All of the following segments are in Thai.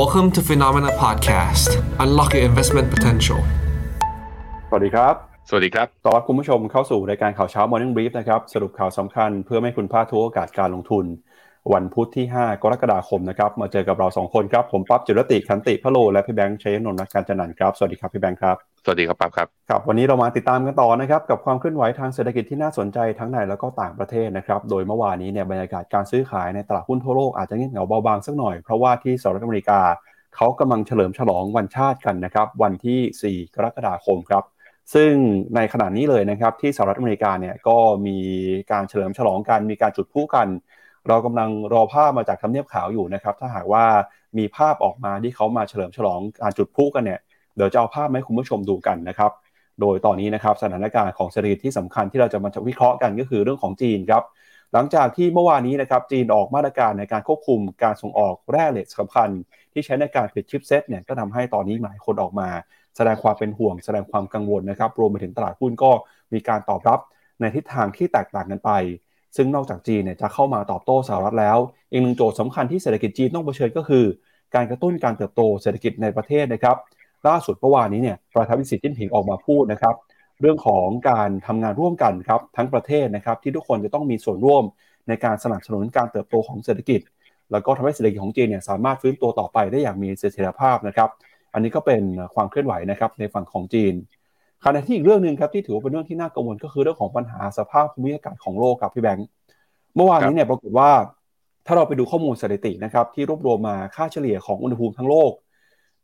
Welcome to Phenomena Podcast. Unlock your investment potential. สวัสดีครับ สวัสดีครับต้อนรับคุณผู้ชมเข้าสู่รายการข่าวเช้า Morning Brief นะครับ สรุปข่าวสำคัญเพื่อไม่ให้คุณพลาดทุกโอกาสการลงทุน วันพุธที่ 5 กรกฎาคมนะครับ มาเจอกับเรา 2 คนครับ ผมปั๊บจุรติขันติพะโล และพี่แบงค์ชัยนนท์นักการจันนันท์ครับ สวัสดีครับพี่แบงค์ครับ สวัสดีครับปั๊บครับครับ วันนี้เรามาติดตามกันต่อนะครับ กับความเคลื่อนไหวทางเศรษฐกิจที่น่าสนใจทั้งในแล้วก็ต่างประเทศนะครับ โดยเมื่อวานนี้เนี่ยบรรยากาศการซื้อขายในตลาดหุ้นทั่วโลกอาจจะเงียบเหงาเบาบางสักหน่อย เพราะว่าที่สหรัฐอเมริกาเขากำลังเฉลิมฉลองวันชาติกันนะครับ วันที่ 4 กรกฎาคมครับ ซึ่งในขณะนี้เลยนะครับที่สหรัฐอเมริกาเนี่ยก็มีการเฉลิมฉลองกันมีการจุดพลุกัน เรากำลังรอภาพมาจากทำเนียบขาวอยู่นะครับถ้าหากว่ามีภาพออกมาที่เขามาเฉลิมฉลองการจุดพลุกันเนี่ย เดี๋ยวจะเอาภาพมาให้คุณผู้ชมดูกันนะครับ โดยตอนนี้นะครับสถานการณ์ของเศรษฐกิจที่สำคัญที่เราจะมาวิเคราะห์กันก็คือเรื่องของจีนครับ หลังจากที่เมื่อวานนี้นะครับจีนออกมาตรการในการควบคุมการส่งออกแร่เหล็กสำคัญ ที่ใช้ในการผลิตชิปเซตเนี่ยก็ทำให้ตอนนี้หลายคนออกมา แสดงความเป็นห่วง แสดงความกังวลนะครับ รวมไปถึงตลาดหุ้นก็มีการตอบรับในทิศทางที่แตกต่างกันไป ซึ่งนอกจากจีนเนี่ยจะเข้ามาตอบโต้สหรัฐแล้ว อีกหนึ่งโจทย์สำคัญที่เศรษฐกิจจีนต้องเผชิญก็คือ การกระตุ้นการเติบโตเศรษฐกิจในประเทศนะครับ ล่าสุดเมื่อวานนี้เนี่ยประธานาธิบดีสีจิ้นผิงออกมาพูดนะครับเรื่องของการทำงานร่วมกันครับทั้งประเทศนะครับที่ทุกคนจะต้องมีส่วนร่วมในการสนับสนุนการเติบโตของเศรษฐกิจ แล้วก็ทำให้เศรษฐกิจของจีนเนี่ยสามารถฟื้นตัวต่อไปได้อย่างมีเสถียรภาพนะครับ อันนี้ก็เป็นความเคลื่อนไหวนะครับในฝั่งของจีนขณะที่อีกเรื่องหนึ่งครับที่ถือว่าเป็นเรื่องที่น่ากังวลก็คือเรื่องของปัญหาสภาพภูมิอากาศของโลกครับพี่แบงค์เมื่อวานนี้เนี่ยปรากฏว่าถ้าเราไปดูข้อมูลสถิตินะครับที่รวบรวมมาค่าเฉลี่ยของอุณหภูมิทั้งโลก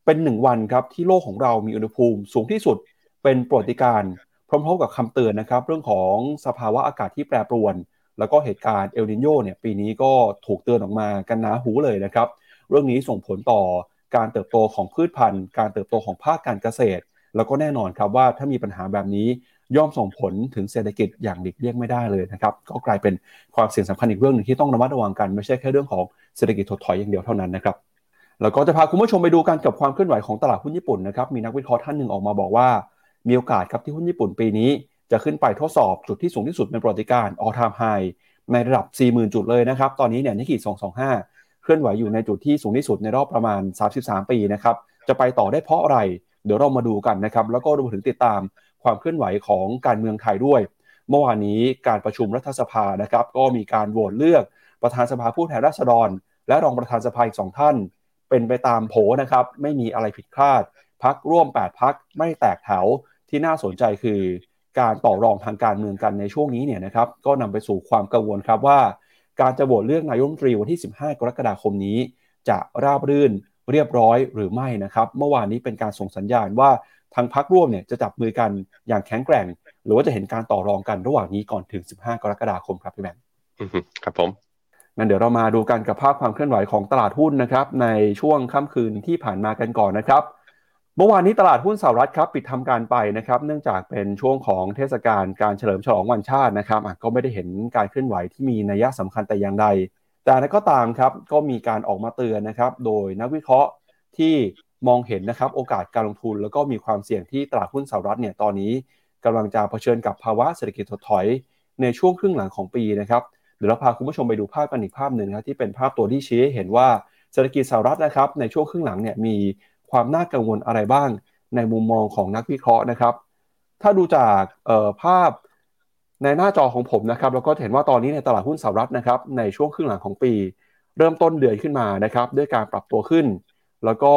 เป็นหนึ่งวันครับที่โลกของเรามีอุณหภูมิสูงที่สุดเป็นปรติการพร้อมๆกับคำเตือนนะครับ เรื่องของสภาวะอากาศที่แปรปรวน แล้วก็เหตุการณ์เอลนิโยเนี่ยปีนี้ก็ถูกเตือนออกมากันหนาหูเลยนะครับ เรื่องนี้ส่งผลต่อการเติบโตของพืชพันธุ์ การเติบโตของภาคการเกษตร แล้วก็แน่นอนครับว่าถ้ามีปัญหาแบบนี้ย่อมส่งผลถึงเศรษฐกิจอย่างหลีกเลี่ยงไม่ได้เลยนะครับ ก็กลายเป็นความเสี่ยงสำคัญอีกเรื่องหนึ่งที่ต้องระมัดระวังกัน ไม่ใช่แค่เรื่องของเศรษฐกิจถดถอยอย่างเดียวเท่านั้นนะครับ แล้วก็จะพาคุณผู้ชมไปดูกันกับความเคลื่อนไหวของตลาดหุ้นญี่ปุ่นนะครับ มีนักวิเคราะห์ท่านหนึ่งออกมาบอกว่า มีโอกาสครับที่หุ้นญี่ปุ่นปีนี้ จะขึ้นไปทดสอบจุดที่สูงที่สุดเป็นประวัติการ all time high ในระดับ 40,000 จุดเลยนะครับ ตอนนี้เนี่ยนิกเกิ225 เคลื่อนไหวอยู่ในจุดที่สูงที่สุดในรอบประมาณ 33 ปีนะครับ จะไปต่อได้เพราะอะไร เดี๋ยวเรามาดูกันนะครับ แล้วก็รวมถึงติดตามความเคลื่อนไหวของการเมืองไทยด้วย เมื่อวานนี้การประชุมรัฐสภานะครับ ก็มีการโหวตเลือกประธานสภาผู้แทนราษฎร และรองประธานสภาอีกสองท่าน เป็นไปตามโผนะครับ ไม่มีอะไรผิดพลาด พักร่วม 8 พักไม่แตกแถวที่น่าสนใจคือการต่อรองทางการเมืองกันในช่วงนี้เนี่ยนะครับ ก็นำไปสู่ความกังวลครับว่า การจะโหวตเลือกนายกรัฐมนตรีวันที่ 15 กรกฎาคมนี้ จะราบรื่นเรียบร้อยหรือไม่นะครับ เมื่อวานนี้เป็นการส่งสัญญาณว่าทางพักร่วมเนี่ยจะจับมือกันอย่างแข็งแกร่ง หรือว่าจะเห็นการต่อรองกันระหว่างนี้ก่อนถึง 15 กรกฎาคมครับพี่แบงค์ครับผม งั้นเดี๋ยวเรามาดูกันกับภาพความเคลื่อนไหวของตลาดหุ้นนะครับในช่วงค่ำคืนที่ผ่านมากันก่อนนะครับ เมื่อวานนี้ตลาดหุ้นสหรัฐครับปิดทำการไปนะครับ เนื่องจากเป็นช่วงของเทศกาลการเฉลิมฉลองวันชาตินะครับก็ไม่ได้เห็นการเคลื่อนไหวที่มีนัยสำคัญแต่อย่างใด แต่นั้นก็ตามครับก็มีการออกมาเตือนนะครับโดยนักวิเคราะห์ที่มองเห็นนะครับโอกาสการลงทุนแล้วก็มีความเสี่ยงที่ตลาดหุ้นสหรัฐเนี่ยตอนนี้กำลังจะเผชิญกับภาวะเศรษฐกิจถดถอยในช่วงครึ่งหลังของปีนะครับ เดี๋ยวเราพาคุณผู้ชมไปดูภาพกันอีกภาพหนึ่งนะครับที่เป็นภาพตัวที่ชี้ให้เห็นว่าเศรษฐกิจสหรัฐนะครับ ในช่วงครึ่งหลังเนี่ยมีความน่ากังวลอะไรบ้างในมุมมองของนักวิเคราะห์นะครับ ถ้าดูจากภาพในหน้าจอของผมนะครับแล้วก็เห็นว่าตอนนี้ในตลาดหุ้นสหรัฐนะครับในช่วงครึ่งหลังของปี เริ่มต้นเดือนขึ้นมานะครับด้วยการปรับตัวขึ้น แล้วก็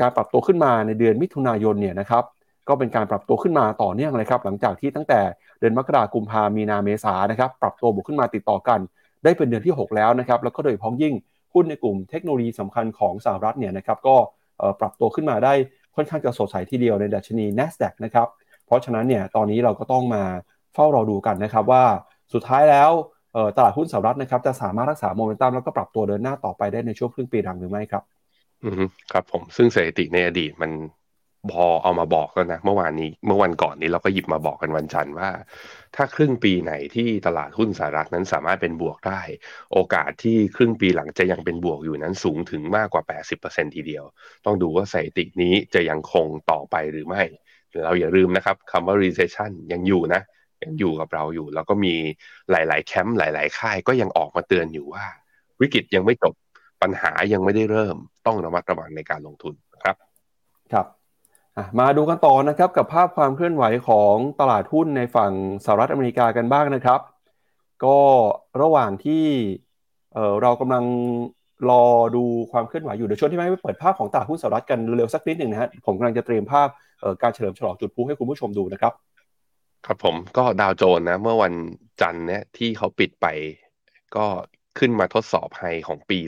การปรับตัวขึ้นมาในเดือนมิถุนายนเนี่ยนะครับ ก็เป็นการปรับตัวขึ้นมาต่อเนื่องเลยครับหลังจากที่ตั้งแต่เดือนมกราคมพามีนาเมษานะครับปรับตัวบวกขึ้นมาติดต่อกัน ได้เป็นเดือนที่ 6 แล้วนะครับแล้วก็โดยเฉพาะยิ่งหุ้นในกลุ่มเทคโนโลยีสำคัญของสหรัฐเนี่ยนะครับก็ปรับตัวขึ้นมาได้ค่อนข้างจะสดใสทีเดียวในดัชนี NASDAQ นะครับเพราะฉะนั้นเนี่ยตอนนี้เราก็ต้องมาเฝ้ารอดูกันนะครับว่าสุดท้ายแล้วตลาดหุ้นสหรัฐนะครับจะสามารถรักษาโมเมนตัมแล้วก็ปรับตัวเดินหน้าต่อไปได้ในช่วงครึ่งปีหลังหรือไม่ครับ อืมครับผมซึ่งสถิติในอดีตมัน พอเอามาบอกแล้วนะเมื่อวานนี้เมื่อวันก่อนนี้เราก็หยิบมาบอกกันวันจันทร์ว่า ถ้าครึ่งปีไหนที่ตลาดหุ้นสหรัฐนั้นสามารถเป็นบวกได้ โอกาสที่ครึ่งปีหลังจะยังเป็นบวกอยู่นั้นสูงถึงมากกว่า 80%ทีเดียว ต้องดูว่าสถิตินี้จะยังคงต่อไปหรือไม่ เราอย่าลืมนะครับคำว่า recession ยังอยู่นะยังอยู่กับเราอยู่ แล้วก็มีหลาย ๆ แคมป์หลาย ๆ ค่ายก็ยังออกมาเตือนอยู่ว่า วิกฤตยังไม่จบปัญหายังไม่ได้เริ่มต้องระมัดระวังในการลงทุนครับ ครับ มาดูกันต่อนะครับกับภาพความเคลื่อนไหวของตลาดหุ้นในฝั่งสหรัฐอเมริกากันบ้างนะครับ ก็ระหว่างที่เเรากำลังรอดูความเคลื่อนไหวอยู่เดี๋ยวช่วงที่ไม่ไปเปิดภาพของตลาดหุ้นสหรัฐกันเร็วสักนิดหนึ่งนะฮะผมกำลังจะเตรียมภาพการเฉลิมฉลองจุดพุให้คุณผู้ชมดูนะครับ ครับผมก็ดาวโจนนะเมื่อวันจันทร์เนี่ยที่เขาปิดไปก็ ขึ้นมาทดสอบ high ของปี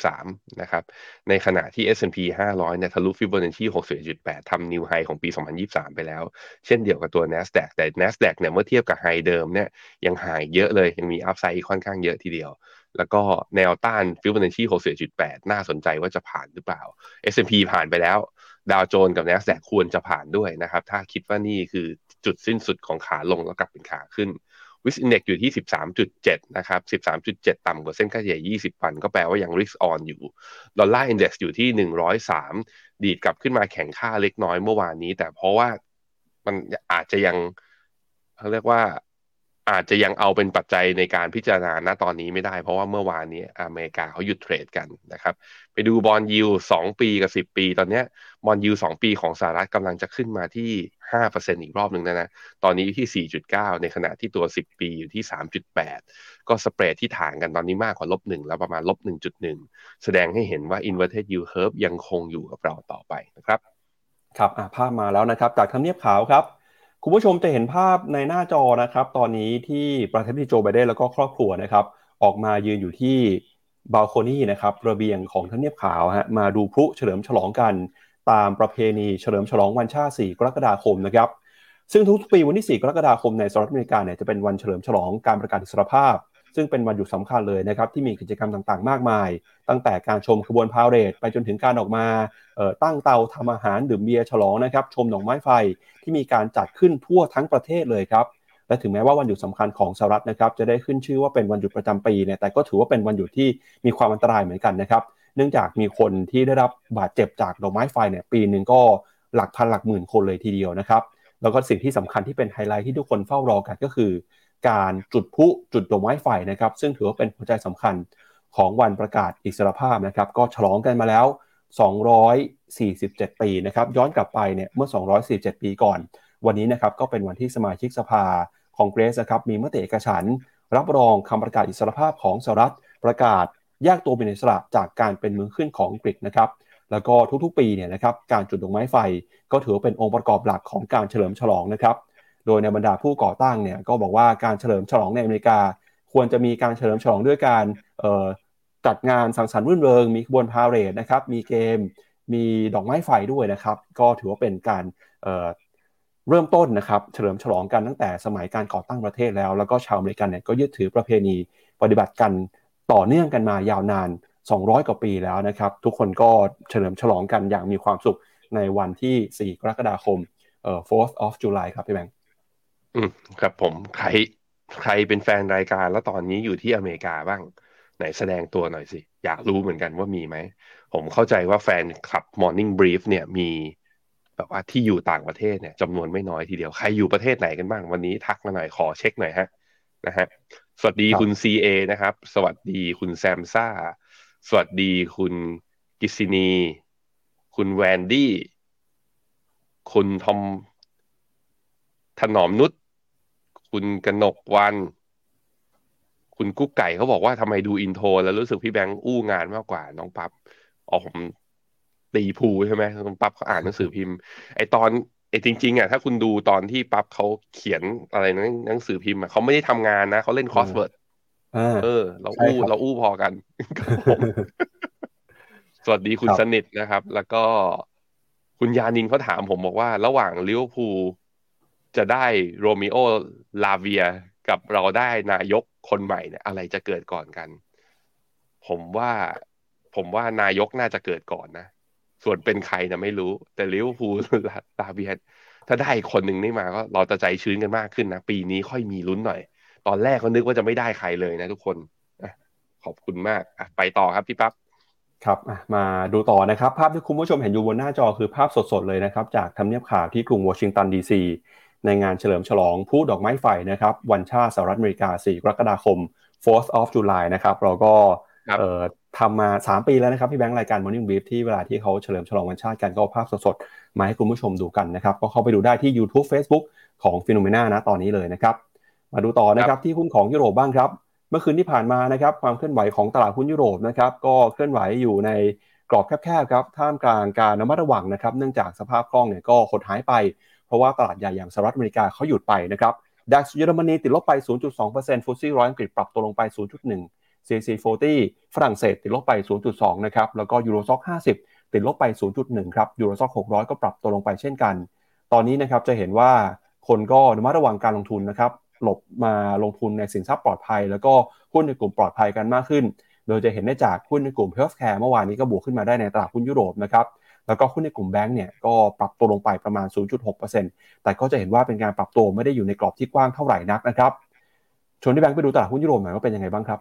2023 นะครับ ในขณะที่ S&P 500 เนี่ยทะลุฟิโบนัชชี61.8 ทำ new high ของปี 2023 ไปแล้ว เช่นเดียวกับตัว NASDAQ แต่ NASDAQ เนี่ยเมื่อเทียบกับ high เดิมเนี่ยยังห่างเยอะเลย ยังมี upside ค่อนข้างเยอะทีเดียว แล้วก็แนวต้านฟิโบนัชชี61.8 น่าสนใจว่าจะผ่านหรือเปล่า S&P ผ่านไปแล้ว ดาวโจนส์กับ NASDAQ ควรจะผ่านด้วยนะครับ ถ้าคิดว่านี่คือจุดสิ้นสุดของขาลงแล้วกลับเป็นขาขึ้น VIX index อยู่ที่ 13.7 นะครับ 13.7 ต่ำกว่าเส้นค่าเฉลี่ย 20 วัน ก็แปลว่ายัง risk on อยู่ dollar index อยู่ที่ 103 ดีดกลับขึ้นมาแข็งค่าเล็กน้อยเมื่อวานนี้ แต่เพราะว่ามันอาจจะยังเขาเรียกว่า อาจจะยังเอาเป็นปัจจัยในการพิจารณาณตอนนี้ไม่ได้ เพราะว่าเมื่อวานนี้อเมริกาเขาหยุด trade กันนะครับ ไปดู bond yield สองปีกับสิบปี ตอนนี้บอลยูสองปีของสหรัฐกำลังจะขึ้นมาที่ห้าเปอร์เซ็นอีกรอบหนึ่งนะนะ ตอนนี้ที่สี่จุดเก้าในขณะที่ตัวสิบปีอยู่ที่สามจุดแปดก็สเปรดที่ถ่างกันตอนนี้มากกว่าลบหนึ่งแล้วประมาณลบหนึ่งจุดหนึ่งแสดงให้เห็นว่า inverted yield curve ยังคงอยู่กับเราต่อไปนะครับ ครับภาพมาแล้วนะครับ จากทำเนียบขาวครับ คุณผู้ชมจะเห็นภาพในหน้าจอนะครับ ตอนนี้ที่ประธานาธิบดีโจไบเดนแล้วก็ครอบครัวนะครับ ออกมายืนอยู่ที่บาลโคนี่นะครับระเบียงของทำเนียบขาวฮะมาดูพลุเฉลิมฉลองกันตามประเพณีเฉลิมฉลองวันชาติ 4 กรกฎาคมนะครับ ซึ่งทุกปีวันที่ 4 กรกฎาคมในสหรัฐอเมริกาเนี่ยจะเป็นวันเฉลิมฉลองการประกาศอิสรภาพ ซึ่งเป็นวันหยุดสำคัญเลยนะครับที่มีกิจกรรมต่างๆ มากมาย ตั้งแต่การชมขบวนพาเหรดไปจนถึงการออกมาตั้งเตาทำอาหารดื่มเบียร์ฉลองนะครับชมดอกไม้ไฟที่มีการจัดขึ้นทั่วทั้งประเทศเลยครับและถึงแม้ว่าวันหยุดสำคัญของสหรัฐนะครับจะได้ขึ้นชื่อว่าเป็นวันหยุดประจำปีเนี่ยแต่ก็ถือว่าเป็นวันหยุดที่มีความอันตรายเหมือนกันนะครับเนื่องจากมีคนที่ได้รับบาดเจ็บจากดอกไม้ไฟเนี่ยปีหนึ่งก็หลักพันหลักหมื่นคนเลยทีเดียวนะครับแล้วก็สิ่งที่สำคัญที่เป็นไฮไลท์ที่ทุกคนเฝ้ารอกันก็คือ การจุดพุจุดดอกไม้ไฟนะครับซึ่งถือว่าเป็นหัวใจสำคัญของวันประกาศอิสรภาพนะครับก็ฉลองกันมาแล้ว 247 ปีนะครับย้อนกลับไปเนี่ยเมื่อ 247 ปีก่อน วันนี้นะครับก็เป็นวันที่สมาชิกสภาของเกรสนะครับมีมติเอกฉันรับรองคำประกาศอิสรภาพของสหรัฐประกาศแยกตัวเป็นอิสระจากการเป็นเมืองขึ้นของอังกฤษนะครับแล้วก็ทุกๆ ปีเนี่ยนะครับการจุดดอกไม้ไฟก็ถือเป็นองค์ประกอบหลักของการเฉลิมฉลองนะครับ โดยในบรรดาผู้ก่อตั้งเนี่ยก็บอกว่าการเฉลิมฉลองในอเมริกา ควรจะมีการเฉลิมฉลองด้วยการจัดงานสังสรรค์รื่นเริง มีขบวนพาเหรดนะครับมีเกม มีดอกไม้ไฟด้วยนะครับ ก็ถือว่าเป็นการเเริ่มต้นนะครับเฉลิมฉลองกันตั้งแต่สมัยการก่อตั้งประเทศแล้ว แล้วก็ชาวอเมริกันเนี่ยก็ยึดถือประเพณีปฏิบัติกันต่อเนื่องกันมายาวนาน 200 กว่าปีแล้วนะครับ ทุกคนก็เฉลิมฉลองกันอย่างมีความสุขในวันที่ 4 กรกฎาคมเอ่อ 4th of July ครับพี่แบงค์ อืมครับผมใครใครเป็นแฟนรายการแล้วตอนนี้อยู่ที่อเมริกาบ้าง ไหนแสดงตัวหน่อยสิ อยากรู้เหมือนกันว่ามีไหม ผมเข้าใจว่าแฟนคลับ Morning Brief เนี่ยมีแบบว่าที่อยู่ต่างประเทศเนี่ยจำนวนไม่น้อยทีเดียวใครอยู่ประเทศไหนกันบ้าง วันนี้ทักมาหน่อยขอเช็คหน่อยฮะนะฮะสวัสดีคุณ CA นะครับ สวัสดีคุณแซมซ่า สวัสดีคุณกิษณีคุณแวนดี้ คุณทอมถนอมนุช คุณกนกวัน คุณกุ๊กไก่เขาบอกว่าทำไมดู intro แล้วรู้สึกพี่แบงค์อู้งานมากกว่า น้องปั๊บอ๋อผมตีภูใช่ไหมน้องปั๊บเขาอ่านหนังสือพิมพ์ ไอตอนไอจริง ๆอะถ้าคุณดูตอนที่ปั๊บเขาเขียนอะไรนหนังสือพิมพ์อะเขาไม่ได้ทำงานนะเขาเล่น crossword เออ เราอู้เราอู้พอกันสวัสดีคุณสนิทนะครับ แล้วก็คุณยานินเขาถามผมบอกว่า ระหว่างลิเวอร์พูลจะได้โรมิโอ ลาเวียกับเราได้นายกคนใหม่เนี่ยอะไรจะเกิดก่อนกัน ผมว่าผมว่านายกน่าจะเกิดก่อนนะ ส่วนเป็นใครนะไม่รู้ แต่ลิเวอร์พูลลาเวียถ้าได้คนหนึ่งนี่มาก็เราจะใจชื้นกันมากขึ้นนะ ปีนี้ค่อยมีลุ้นหน่อย ตอนแรกก็นึกว่าจะไม่ได้ใครเลยนะทุกคนขอบคุณมากไปต่อครับพี่ปั๊บครับมาดูต่อนะครับ ภาพที่คุณผู้ชมเห็นอยู่บนหน้าจอคือภาพสดๆเลยนะครับ จากทำเนียบข่าวที่กรุงวอชิงตันดีซี ในงานเฉลิมฉลองผู้ดอกไม้ไฟนะครับวันชาติสหรัฐอเมริกา 4 กรกฎาคม 4th of July นะครับเราก็ทำมา 3 ปีแล้วนะครับพี่แบงค์รายการ Morning Brief ที่เวลาที่เขาเฉลิมฉลองวันชาติกันก็ภาพสดๆ มาให้คุณผู้ชมดูกันนะครับ ก็เข้าไปดูได้ที่ YouTube Facebook ของฟิโนเมนานะตอนนี้เลยนะครับ มาดูต่อนะครับที่หุ้นของยุโรปบ้างครับ เมื่อคืนที่ผ่านมานะครับความเคลื่อนไหวของตลาดหุ้นยุโรปนะครับก็เคลื่อนไหวอยู่ในกรอบแคบๆครับท่ามกลางการระมัดระวังนะครับเนื่องจากสภาพคล่องเนี่ยก็หดหายไป เพราะว่าตลาดใหญ่อย่างสหรัฐอเมริกาเขาหยุดไปนะครับDAX เยอรมนีติดลบไป 0.2% FTSE ร้อยอังกฤษปรับตัวลงไป 0.1 CAC 40 ฝรั่งเศสติดลบไป 0.2 นะครับ แล้วก็ Euro Stoxx 50 ติดลบไป 0.1 ครับ Euro Stoxx 600 ก็ปรับตัวลงไปเช่นกัน ตอนนี้นะครับจะเห็นว่าคนก็ระมัดระวังการลงทุนนะครับ หลบมาลงทุนในสินทรัพย์ปลอดภัย แล้วก็หุ้นในกลุ่มปลอดภัยกันมากขึ้น โดยจะเห็นได้จากหุ้นในกลุ่ม healthcare เมื่อวานนี้ก็บวกขึ้นมาได้ในตลาดหุ้นยุโรปนะครับ แล้วก็หุ้นในกลุ่มแบงก์เนี่ยก็ปรับตัวลงไปประมาณ 0.6%แต่ก็จะเห็นว่าเป็นการปรับตัวไม่ได้อยู่ในกรอบที่กว้างเท่าไหร่นักนะครับชวนที่แบงก์ไปดูตลาดหุ้นยุโรปหน่อยว่าเป็นยังไงบ้างครับ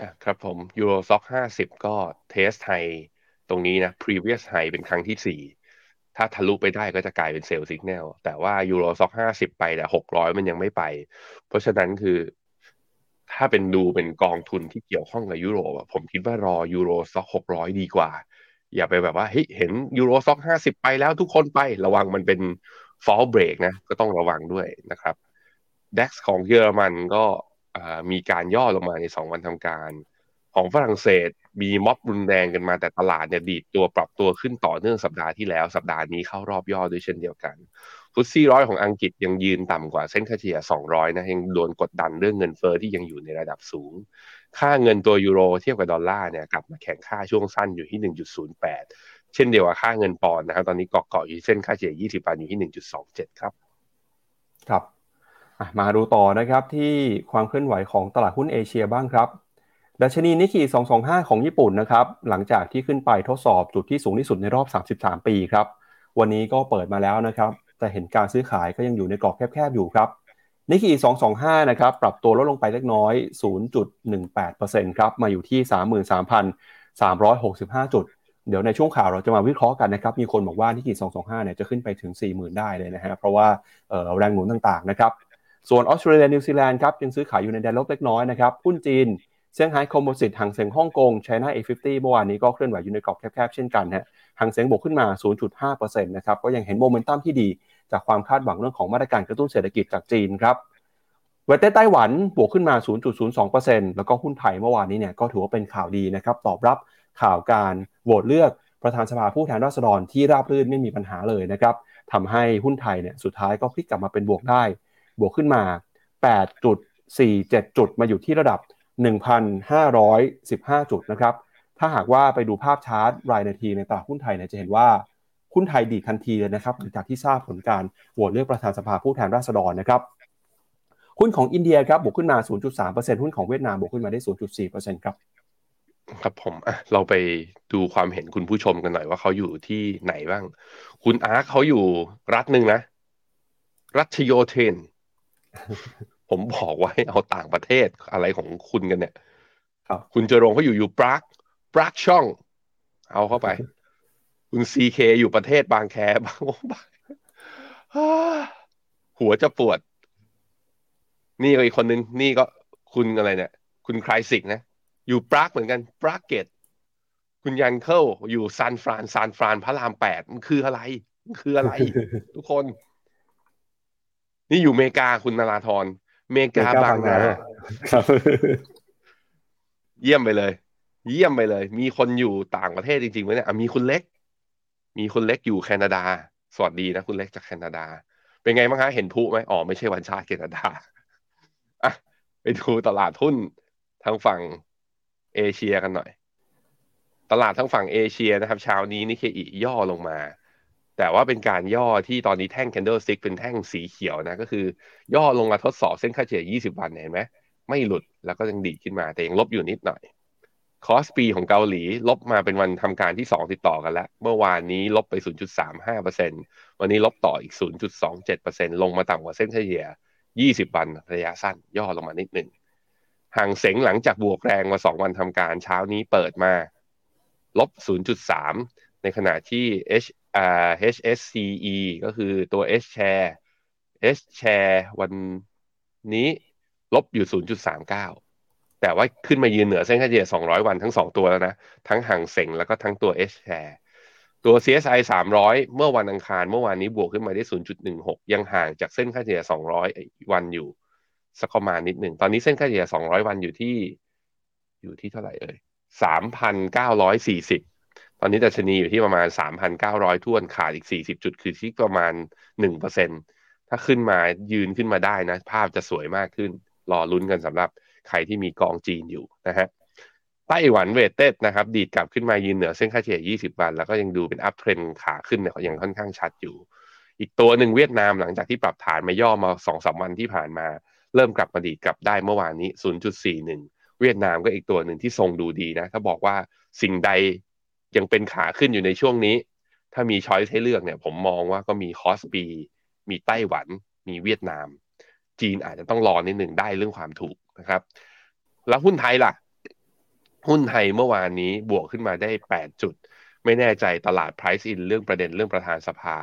อะครับผม Euro Stoxx ห้าสิบก็ test high ตรงนี้นะ previous high เป็นครั้งที่สี่ถ้าทะลุไปได้ก็จะกลายเป็น sell signal แต่ว่า Euro Stoxx ห้าสิบไปแต่หกร้อยมันยังไม่ไป เพราะฉะนั้นคือ ถ้าเป็นดูเป็นกองทุนที่เกี่ยวข้องกับยุโรปผมคิดว่ารอ Euro Stoxx หกร้อยดีกว่า อย่าไปแบบว่าเฮ้ยเห็นยูโรซ็อกห้าสิบไปแล้วทุกคนไประวังมันเป็นฟอลเบรกนะ ก็ต้องระวังด้วยนะครับดัคของเยอรมันก็มีการย่อลงมาในสองวันทำการ ของฝรั่งเศสมีม็อบรุนแรงกันมาแต่ตลาดเนี่ยดีดตัวปรับตัวขึ้นต่อเนื่องสัปดาห์ที่แล้ว สัปดาห์นี้เข้ารอบย่อด้วยเช่นเดียวกันฟุตซี่ร้อยของอังกฤษยังยืนต่ำกว่าเส้นค่าเฉลี่ย 200 นะยังโดนกดดันเรื่องเงินเฟอ้อที่ยังอยู่ในระดับสูง ค่าเงินตัวยูโรเทียบกับดอลลาร์เนี่ยกลับมาแข็งค่าช่วงสั้นอยู่ที่ 1.08 เช่นเดียวกับค่าเงินปอนด์นะครับ ตอนนี้เกาะเกาะอยู่เส้นค่าเฉลี่ย 20วันอยู่ที่ 1.27 ครับ ครับ มาดูต่อนะครับที่ความเคลื่อนไหวของตลาดหุ้นเอเชียบ้างครับดัชนีนิกเกิ225 ของญี่ปุ่นนะครับหลังจากที่ขึ้นไปทดสอบจุดที่สูงที่สุดในรอบ 33 ปีครับวันนี้ก็เปิดมาแล้วนะครับแต่เห็นการซื้อขายก็ยังอยู่ในกรอบแคบๆอยู่ครับ นิกเกิ225 นะครับ ปรับตัวลดลงไปเล็กน้อย 0.18%ครับ มาอยู่ที่ 33,365 จุด เดี๋ยวในช่วงข่าวเราจะมาวิเคราะห์กันนะครับ มีคนบอกว่านิกเกิ225 เนี่ยจะขึ้นไปถึง 40,000 ได้เลยนะฮะ เพราะว่าแรงหนุนต่างๆ นะครับ ส่วนออสเตรเลียนิวซีแลนด์ครับยังซื้อขายอยู่ในแดนลบเล็กน้อยนะครับ หุ้นจีนเซี่ยงไฮ้ composite ฮั่งเส็งฮ่องกง China A50 เมื่อวานนี้ก็เคลื่อนไหวอยู่ในกรอบแคบๆ เช่นกันฮะฮั่งเส็งบวกขึ้นมา 0.5%นะครับ ก็ยังเห็นโมเมนตัมที่ดี จากความคาดหวังเรื่องของมาตรการกระตุ้นเศรษฐกิจจากจีนครับเวทเต้ไต้หวันบวกขึ้นมา 0.02%แล้วก็หุ้นไทยเมื่อวานนี้เนี่ยก็ถือว่าเป็นข่าวดีนะครับตอบรับข่าวการโหวตเลือกประธานสภาผู้แทนราษฎรที่ราบรื่นไม่มีปัญหาเลยนะครับทำให้หุ้นไทยเนี่ยสุดท้ายก็พลิกกลับมาเป็นบวกได้ บวกขึ้นมา 8.47 จุดมาอยู่ที่ระดับ 1,515 จุดนะครับถ้าหากว่าไปดูภาพชาร์ตรายนาทีในตลาดหุ้นไทยเนี่ยจะเห็นว่า หุ้นไทยดีทันทีเลยนะครับหลังจากที่ทราบผลการโหวตเลือกประธานสภาผู้แทนราษฎรนะครับหุ้นของอินเดียครับบวกขึ้นมา 0.3%หุ้นของเวียดนามบวกขึ้นมาได้ 0.4%ครับครับผมอะเราไปดูความเห็นคุณผู้ชมกันหน่อยว่าเขาอยู่ที่ไหนบ้าง คุณอาร์คเขาอยู่รัฐหนึ่งนะ รัชโยเทน ผมบอกว่าให้เอาต่างประเทศอะไรของคุณกันเนี่ย ครับ คุณเจรงเขาอยู่อยู่ปรากปรากช่อง เอาเข้าไป คุณซีเคอยู่ประเทศบางแคบางบางหัวจะปวด นี่อีกคนนึง นี่ก็คุณอะไรเนี่ย คุณคลายสิกนะ อยู่ปรากเหมือนกัน ปรากเกต คุณยันเคิลอยู่ซานฟรานซานฟรานพระรามแปดมันคืออะไร มันคืออะไร ทุกคน นี่อยู่เมกาคุณนาราธรเมกาบางนาเยี่ยมไปเลย เยี่ยมไปเลย มีคนอยู่ต่างประเทศจริงๆไหมเนี่ยมีคุณเล็ก มีคุณเล็กอยู่แคนาดา สวัสดีนะคุณเล็กจากแคนาดา เป็นไงบ้างคะเห็นผู้ไหมอ๋อไม่ใช่วันชาติแคนาดาอะไปดูตลาดหุ้นทางฝั่งเอเชียกันหน่อย ตลาดทั้งฝั่งเอเชียนะครับเช้านี้นี่เคอีย่อลงมา แต่ว่าเป็นการย่อที่ตอนนี้แท่ง candlestick เป็นแท่งสีเขียวนะ ก็คือย่อลงมาทดสอบเส้นค่าเฉลี่ย 20 วันเห็นไหมไม่หลุดแล้วก็ยังดีขึ้นมาแต่ยังลบอยู่นิดหน่อย คอสปีของเกาหลี ลบมาเป็นวันทำการที่ 2 ติดต่อกันแล้ว เมื่อวานนี้ลบไป 0.35%วันนี้ลบต่ออีก 0.27%ลงมาต่ำกว่าเส้นเฉลี่ย 20 วันระยะสั้นย่อลงมานิดหนึ่งห่างเสงหลังจากบวกแรงมา 2 วันทำการเช้านี้เปิดมา ลบ 0.3 ในขณะที่ H HSCE ก็คือตัว H share H share วันนี้ลบอยู่ 0.39 แต่ว่าขึ้นมายืนเหนือเส้นค่าเฉลี่ย 200 วันทั้ง 2 ตัวแล้วนะ ทั้งห่างเสงแล้วก็ทั้งตัว H share ตัว CSI 300 เมื่อวันอังคารเมื่อวานนี้บวกขึ้นมาได้ 0.16 ยังห่างจากเส้นค่าเฉลี่ย 200 วันอยู่ สักประมาณนิดหนึ่ง ตอนนี้เส้นค่าเฉลี่ย 200 วันอยู่ที่ อยู่ที่เท่าไหร่เอ่ย 3,940 ตอนนี้ดัชนีอยู่ที่ประมาณ 3,900 ถ้วนขาดอีก 40 จุด คือที่ประมาณ 1%ถ้าขึ้นมายืนขึ้นมาได้นะ ภาพจะสวยมากขึ้น รอลุ้นกันสำหรับ ใครที่มีกองจีนอยู่นะฮะไต้หวัน weighted นะครับดีดกลับขึ้นมายืนเหนือเส้นค่าเฉลี่ย 20 วัน แล้วก็ยังดูเป็น uptrend ขาขึ้นเนี่ยยังค่อนข้างชัดอยู่ อีกตัวหนึ่งเวียดนามหลังจากที่ปรับฐานมาย่อมา2อสวันที่ผ่านมา เริ่มกลับมาดีดกลับได้เมื่อวานนี้ 0.41 เวียดนามก็อีกตัวหนึ่งที่ทรงดูดีนะ ถ้าบอกว่าสิ่งใดยังเป็นขาขึ้นอยู่ในช่วงนี้ ถ้ามีช้อยให้เลือกเนี่ยผมมองว่าก็มีคอสปี มีไต้หวัน มีเวียดนาม จีนอาจจะต้องรอนิดหนึ่งได้เรื่องความถูกนะครับ แล้วหุ้นไทยล่ะ หุ้นไทยเมื่อวานนี้บวกขึ้นมาได้ 8 จุด ไม่แน่ใจตลาด price in เรื่องประเด็นเรื่องประธานสภา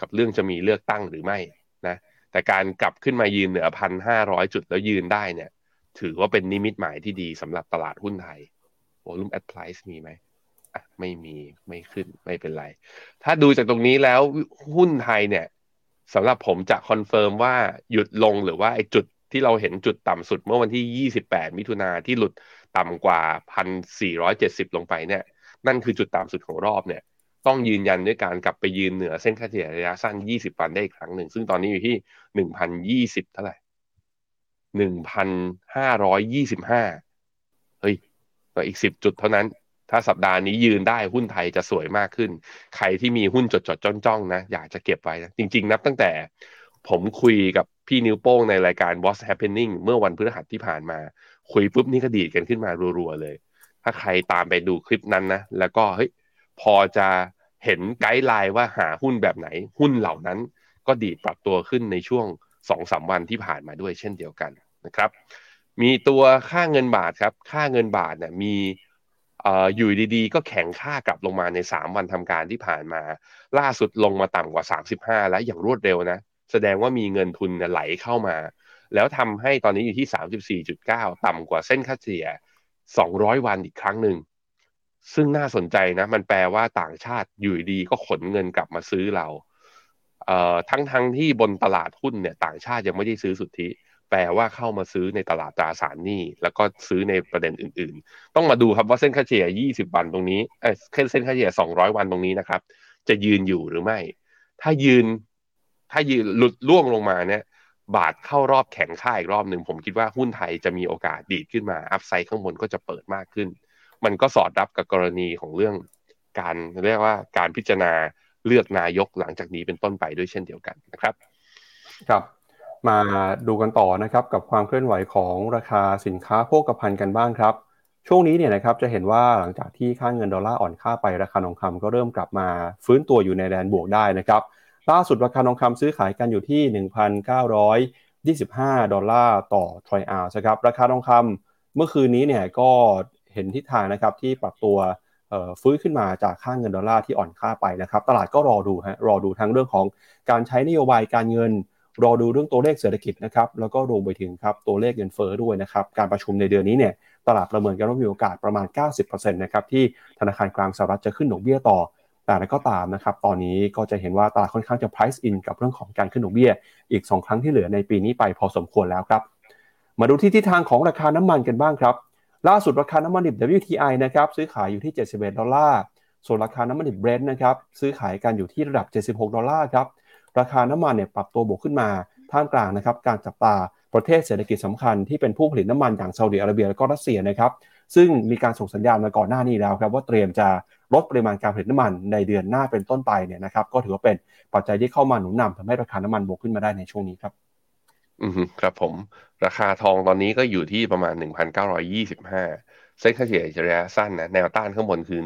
กับเรื่องจะมีเลือกตั้งหรือไม่นะแต่การกลับขึ้นมายืนเหนือพันห้าร้อยจุดแล้วยืนได้เนี่ย ถือว่าเป็นนิมิตหมายที่ดีสำหรับตลาดหุ้นไทย volume at price มีไหมอะไม่มีไม่ขึ้นไม่เป็นไร ถ้าดูจากตรงนี้แล้วหุ้นไทยเนี่ย สำหรับผมจะ confirm ว่าหยุดลงหรือว่าไอ้จุดที่เราเห็นจุดต่ำสุดเมื่อวันที่ 28 มิถุนาที่หลุดต่ำกว่า 1,470 ลงไปเนี่ย นั่นคือจุดต่ำสุดของรอบเนี่ย ต้องยืนยันด้วยการกลับไปยืนเหนือเส้นค่าเฉลี่ยระยะสั้น 20 วันได้อีกครั้งหนึ่ง ซึ่งตอนนี้อยู่ที่ 1,020 เท่าไหร่ 1,525 เฮ้ยอีก 10 จุดเท่านั้น ถ้าสัปดาห์นี้ยืนได้หุ้นไทยจะสวยมากขึ้น ใครที่มีหุ้นจดจดจ้องจ้องนะ อยากจะเก็บไว้นะ จริง ๆ นับตั้งแต่ผมคุยกับพี่นิ้วโป้งในรายการ What's Happening เมื่อวันพฤหัสที่ผ่านมา คุยปุ๊บนี่ก็ดีดกันขึ้นมารัวๆเลย ถ้าใครตามไปดูคลิปนั้นนะ แล้วก็เฮ้ยพอจะเห็นไกด์ไลน์ว่าหาหุ้นแบบไหน หุ้นเหล่านั้นก็ดีดปรับตัวขึ้นในช่วงสองสาวันที่ผ่านมาด้วยเช่นเดียวกันนะครับ มีตัวค่าเงินบาทครับ ค่าเงินบาทเนี่ยมี อยู่ดีๆ ก็แข็งค่ากลับลงมาใน 3 วันทำการที่ผ่านมา ล่าสุดลงมาต่ำกว่า 35 แล้วอย่างรวดเร็วนะ แสดงว่ามีเงินทุนไหลเข้ามา แล้วทำให้ตอนนี้อยู่ที่ 34.9 ต่ำกว่าเส้นค่าเฉลี่ย 200 วันอีกครั้งหนึ่งซึ่งน่าสนใจนะ มันแปลว่าต่างชาติอยู่ดีก็ขนเงินกลับมาซื้อเราเอ่อทั้งทั้งที่บนตลาดหุ้นเนี่ย ต่างชาติยังไม่ได้ซื้อสุทธิ แปลว่าเข้ามาซื้อในตลาดตราสารหนี้ แล้วก็ซื้อในประเด็นอื่น ๆ ต้องมาดูครับว่าเส้นค่าเฉลี่ย 20 วันตรงนี้เอ้เส้นค่าเฉลี่ย 200 วันตรงนี้นะครับ จะยืนอยู่หรือไม่ ถ้ายืน ถ้ายืนหลุดล่วงลงมาเนี่ยบาทเข้ารอบแข็งค่าอีกรอบหนึ่งผมคิดว่าหุ้นไทยจะมีโอกาสดีดขึ้นมา อัพไซด์ข้างบนก็จะเปิดมากขึ้น มันก็สอดรับกับกรณีของเรื่อง การเรียกว่าการพิจารณาเลือกนายกหลังจากนี้เป็นต้นไปด้วยเช่นเดียวกันนะครับ ครับ มาดูกันต่อนะครับกับความเคลื่อนไหวของราคาสินค้าโภคภัณฑ์กันบ้างครับ ช่วงนี้เนี่ยนะครับจะเห็นว่าหลังจากที่ค่าเงินดอลลาร์อ่อนค่าไปราคาทองคำก็เริ่มกลับมาฟื้นตัวอยู่ในแดนบวกได้นะครับล่าสุดราคาทองคำซื้อขายกันอยู่ที่ 1,925 ดอลลาร์ต่อทรอยออนซ์ครับราคาทองคำเมื่อคืนนี้เนี่ยก็เห็นทิศทางนะครับที่ปรับตัวฟื้นขึ้นมาจากค่าเงินดอลลาร์ที่อ่อนค่าไปนะครับ ตลาดก็รอดูฮะรอดูทั้งเรื่องของการใช้นโยบายการเงิน รอดูเรื่องตัวเลขเศรษฐกิจนะครับแล้วก็รวมไปถึงครับตัวเลขเงินเฟ้อด้วยนะครับการประชุมในเดือนนี้เนี่ยตลาดประเมินกันว่ามีโอกาสประมาณ 90%นะครับที่ธนาคารกลางสหรัฐจะขึ้นดอกเบี้ยต่อ แต่ก็ตามนะครับตอนนี้ก็จะเห็นว่าตลาดค่อนข้างจะ price in กับเรื่องของการขึ้นดอกเบี้ย อีก 2 ครั้งที่เหลือในปีนี้ไปพอสมควรแล้วครับมาดูที่ทิศทางของราคาน้ำมันกันบ้างครับล่าสุดราคาน้ำมันดิบ WTI นะครับซื้อขายอยู่ที่ 71 ดอลลาร์ ส่วนราคาน้ำมันดิบเบรนท์นะครับซื้อขายกันอยู่ที่ระดับ 76 ดอลลาร์ครับ ราคาน้ำมันเนี่ยปรับตัวบวกขึ้นมาท่ามกลางนะครับการจับตาประเทศเศรษฐกิจสำคัญที่เป็นผู้ผลิตน้ำมันอย่างซาอุดิอาระเบียและก็รัสเซียนะครับซึ่งมีการส่งสัญญาณมาก่อนหน้านี้แล้วครับว่าเตรียมจะลดปริมาณการผลิตน้ำมันในเดือนหน้าเป็นต้นไปเนี่ยนะครับก็ถือว่าเป็นปัจจัยที่เข้ามาหนุนนำทำให้ราคาน้ำมันบวกขึ้นมาได้ในช่วงนี้ครับ อืมครับผม ราคาทองตอนนี้ก็อยู่ที่ประมาณ 1,925เส้นค่าเฉลี่ยระยะสั้นนะแนวต้านข้างบนคือ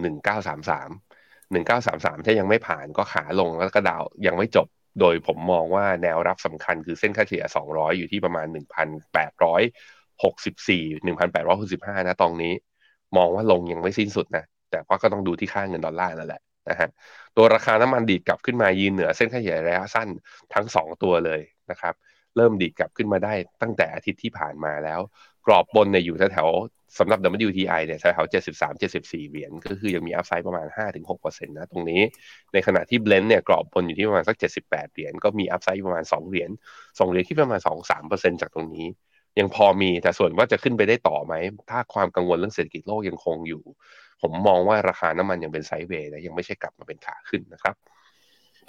1933 1933 ถ้ายังไม่ผ่านก็ขาลงแล้วก็ดาวยังไม่จบ โดยผมมองว่าแนวรับสำคัญคือเส้นค่าเฉลี่ย 200 อยู่ที่ประมาณ 1,864 1,865 นะตรงนี้ มองว่าลงยังไม่สิ้นสุดนะ แต่ว่าก็ต้องดูที่ค่าเงินดอลลาร์นั่นแหละนะฮะตัวราคาน้ำมันดีดกลับขึ้นมายืนเหนือเส้นค่าเฉลี่ยระยะสั้นทั้ง 2 ตัวเลยนะครับ เริ่มดีดกลับขึ้นมาได้ตั้งแต่อาทิตย์ที่ผ่านมาแล้ว กรอบบนเนี่ยอยู่แถว สำหรับ WTI เนี่ยแถวๆ73 74 เหรียญก็คือยังมีอัพไซด์ประมาณ 5-6%นะตรงนี้ ในขณะที่เบลนด์เนี่ยกรอบบนอยู่ที่ประมาณสัก 78 เหรียญก็มีอัพไซด์ประมาณ 2 เหรียญ2เหรียญที่ประมาณ 2-3%จากตรงนี้ ยังพอมีแต่ส่วนว่าจะขึ้นไปได้ต่อไหม ถ้าความกังวลเรื่องเศรษฐกิจโลกยังคงอยู่ ผมมองว่าราคาน้ำมันยังเป็นไซด์เวย์นะยังไม่ใช่กลับมาเป็นขาขึ้นนะครับ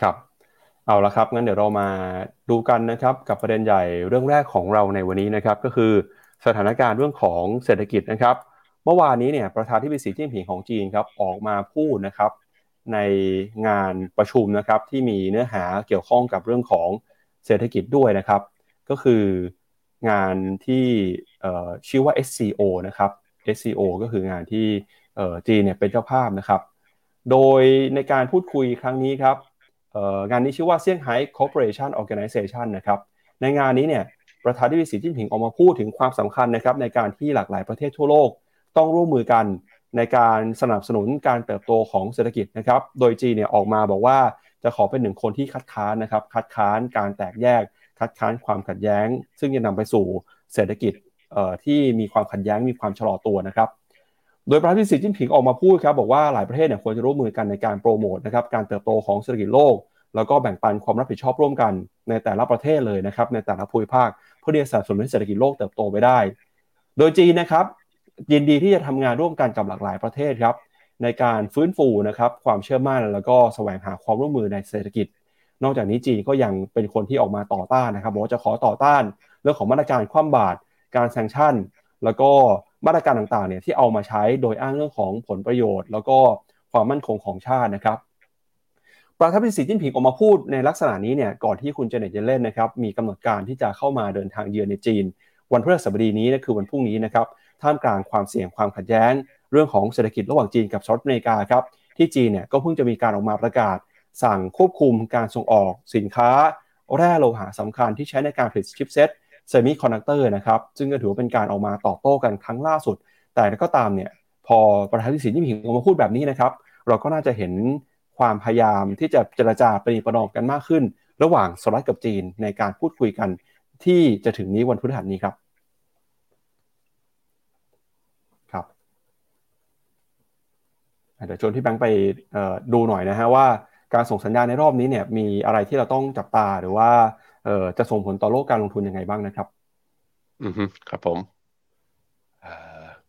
ครับเอาละครับงั้นเดี๋ยวเรามาดูกันนะครับกับประเด็นใหญ่เรื่องแรกของเราในวันนี้นะครับก็คือ สถานการณ์เรื่องของเศรษฐกิจนะครับ เมื่อวานนี้เนี่ยประธานที่ปรึกษาที่ผิงของจีนครับออกมาพูดนะครับ ในงานประชุมนะครับที่มีเนื้อหาเกี่ยวข้องกับเรื่องของเศรษฐกิจด้วยนะครับ ก็คืองานที่ชื่อว่า SCO นะครับ SCO ก็คืองานที่จีนเนี่ยเป็นเจ้าภาพนะครับ โดยในการพูดคุยครั้งนี้ครับงานนี้ชื่อว่าเซี่ยงไฮ้ Cooperation Organization นะครับ ในงานนี้เนี่ย ประธานที่ปรึกษาที่ผิงออกมาพูดถึงความสำคัญนะครับในการที่หลากหลายประเทศทั่วโลก ต้องร่วมมือกันในการสนับสนุนการเติบโตของเศรษฐกิจนะครับ โดยจีนเนี่ยออกมาบอกว่าจะขอเป็นหนึ่งคนที่คัดค้านนะครับ คัดค้านการแตกแยก คัดค้านความขัดแย้ง ซึ่งจะนำไปสู่เศรษฐกิจที่มีความขัดแย้งมีความชะลอตัวนะครับ โดยประธานที่สีจิ้นผิงออกมาพูดครับบอกว่าหลายประเทศเนี่ยควรจะร่วมมือกันในการโปรโมทนะครับการเติบโตของเศรษฐกิจโลก แล้วก็แบ่งปันความรับผิดชอบร่วมกันในแต่ละประเทศเลยนะครับในแต่ละภูมิภาค เพื่อที่จะสนับสนุนให้เศรษฐกิจโลกเติบโตไปได้ โดยจีนนะครับยินดีที่จะทำงานร่วมกันกับหลากหลายประเทศครับในการฟื้นฟูนะครับความเชื่อมั่นแล้วก็แสวงหาความร่วมมือในเศรษฐกิจ นอกจากนี้จีนก็ยังเป็นคนที่ออกมาต่อต้านนะครับบอกว่าจะขอต่อต้านเรื่องของมาตรการคว่ำบาตรการแซงชั่น แล้วก็มาตรการต่างๆเนี่ยที่เอามาใช้โดยอ้างเรื่องของผลประโยชน์ แล้วก็ความมั่นคงของชาตินะครับ ประธานาธิบดีสีจิ้นผิงออกมาพูดในลักษณะนี้เนี่ยก่อนที่คุณเจเน็ตเยเลนนะครับมีกำหนดการที่จะเข้ามาเดินทางเยือนในจีน วันพฤหัสบดีนี้นะคือวันพรุ่งนี้นะครับท่ามกลางความเสี่ยงความขัดแย้ง เรื่องของเศรษฐกิจระหว่างจีนกับสหรัฐอเมริกาครับที่จีนเนี่ยก็เพิ่งจะมีการออกมาประกาศ สั่งควบคุมการส่งออกสินค้า แร่โลหะสำคัญที่ใช้ในการผลิต chipset semiconductor นะครับซึ่งก็ถือว่าเป็นการออกมาตอบโต้กันครั้งล่าสุด แต่ก็ตามเนี่ยพอประธานาธิบดีสีจิ้นผิงออกมาพูดแบบนี้นะครับเราก็น่าจะเห็น ความพยายามที่จะเจรจาประนีประนอมกันมากขึ้น ระหว่างสหรัฐกับจีนในการพูดคุยกันที่จะถึงนี้วันพฤหัสนี้ครับครับเดี๋ยวชวนที่แบงค์ไปดูหน่อยนะฮะว่าการส่งสัญญาณในรอบนี้เนี่ยมีอะไรที่เราต้องจับตาหรือว่าจะส่งผลต่อโลกการลงทุนยังไงบ้างนะครับ อืมครับผม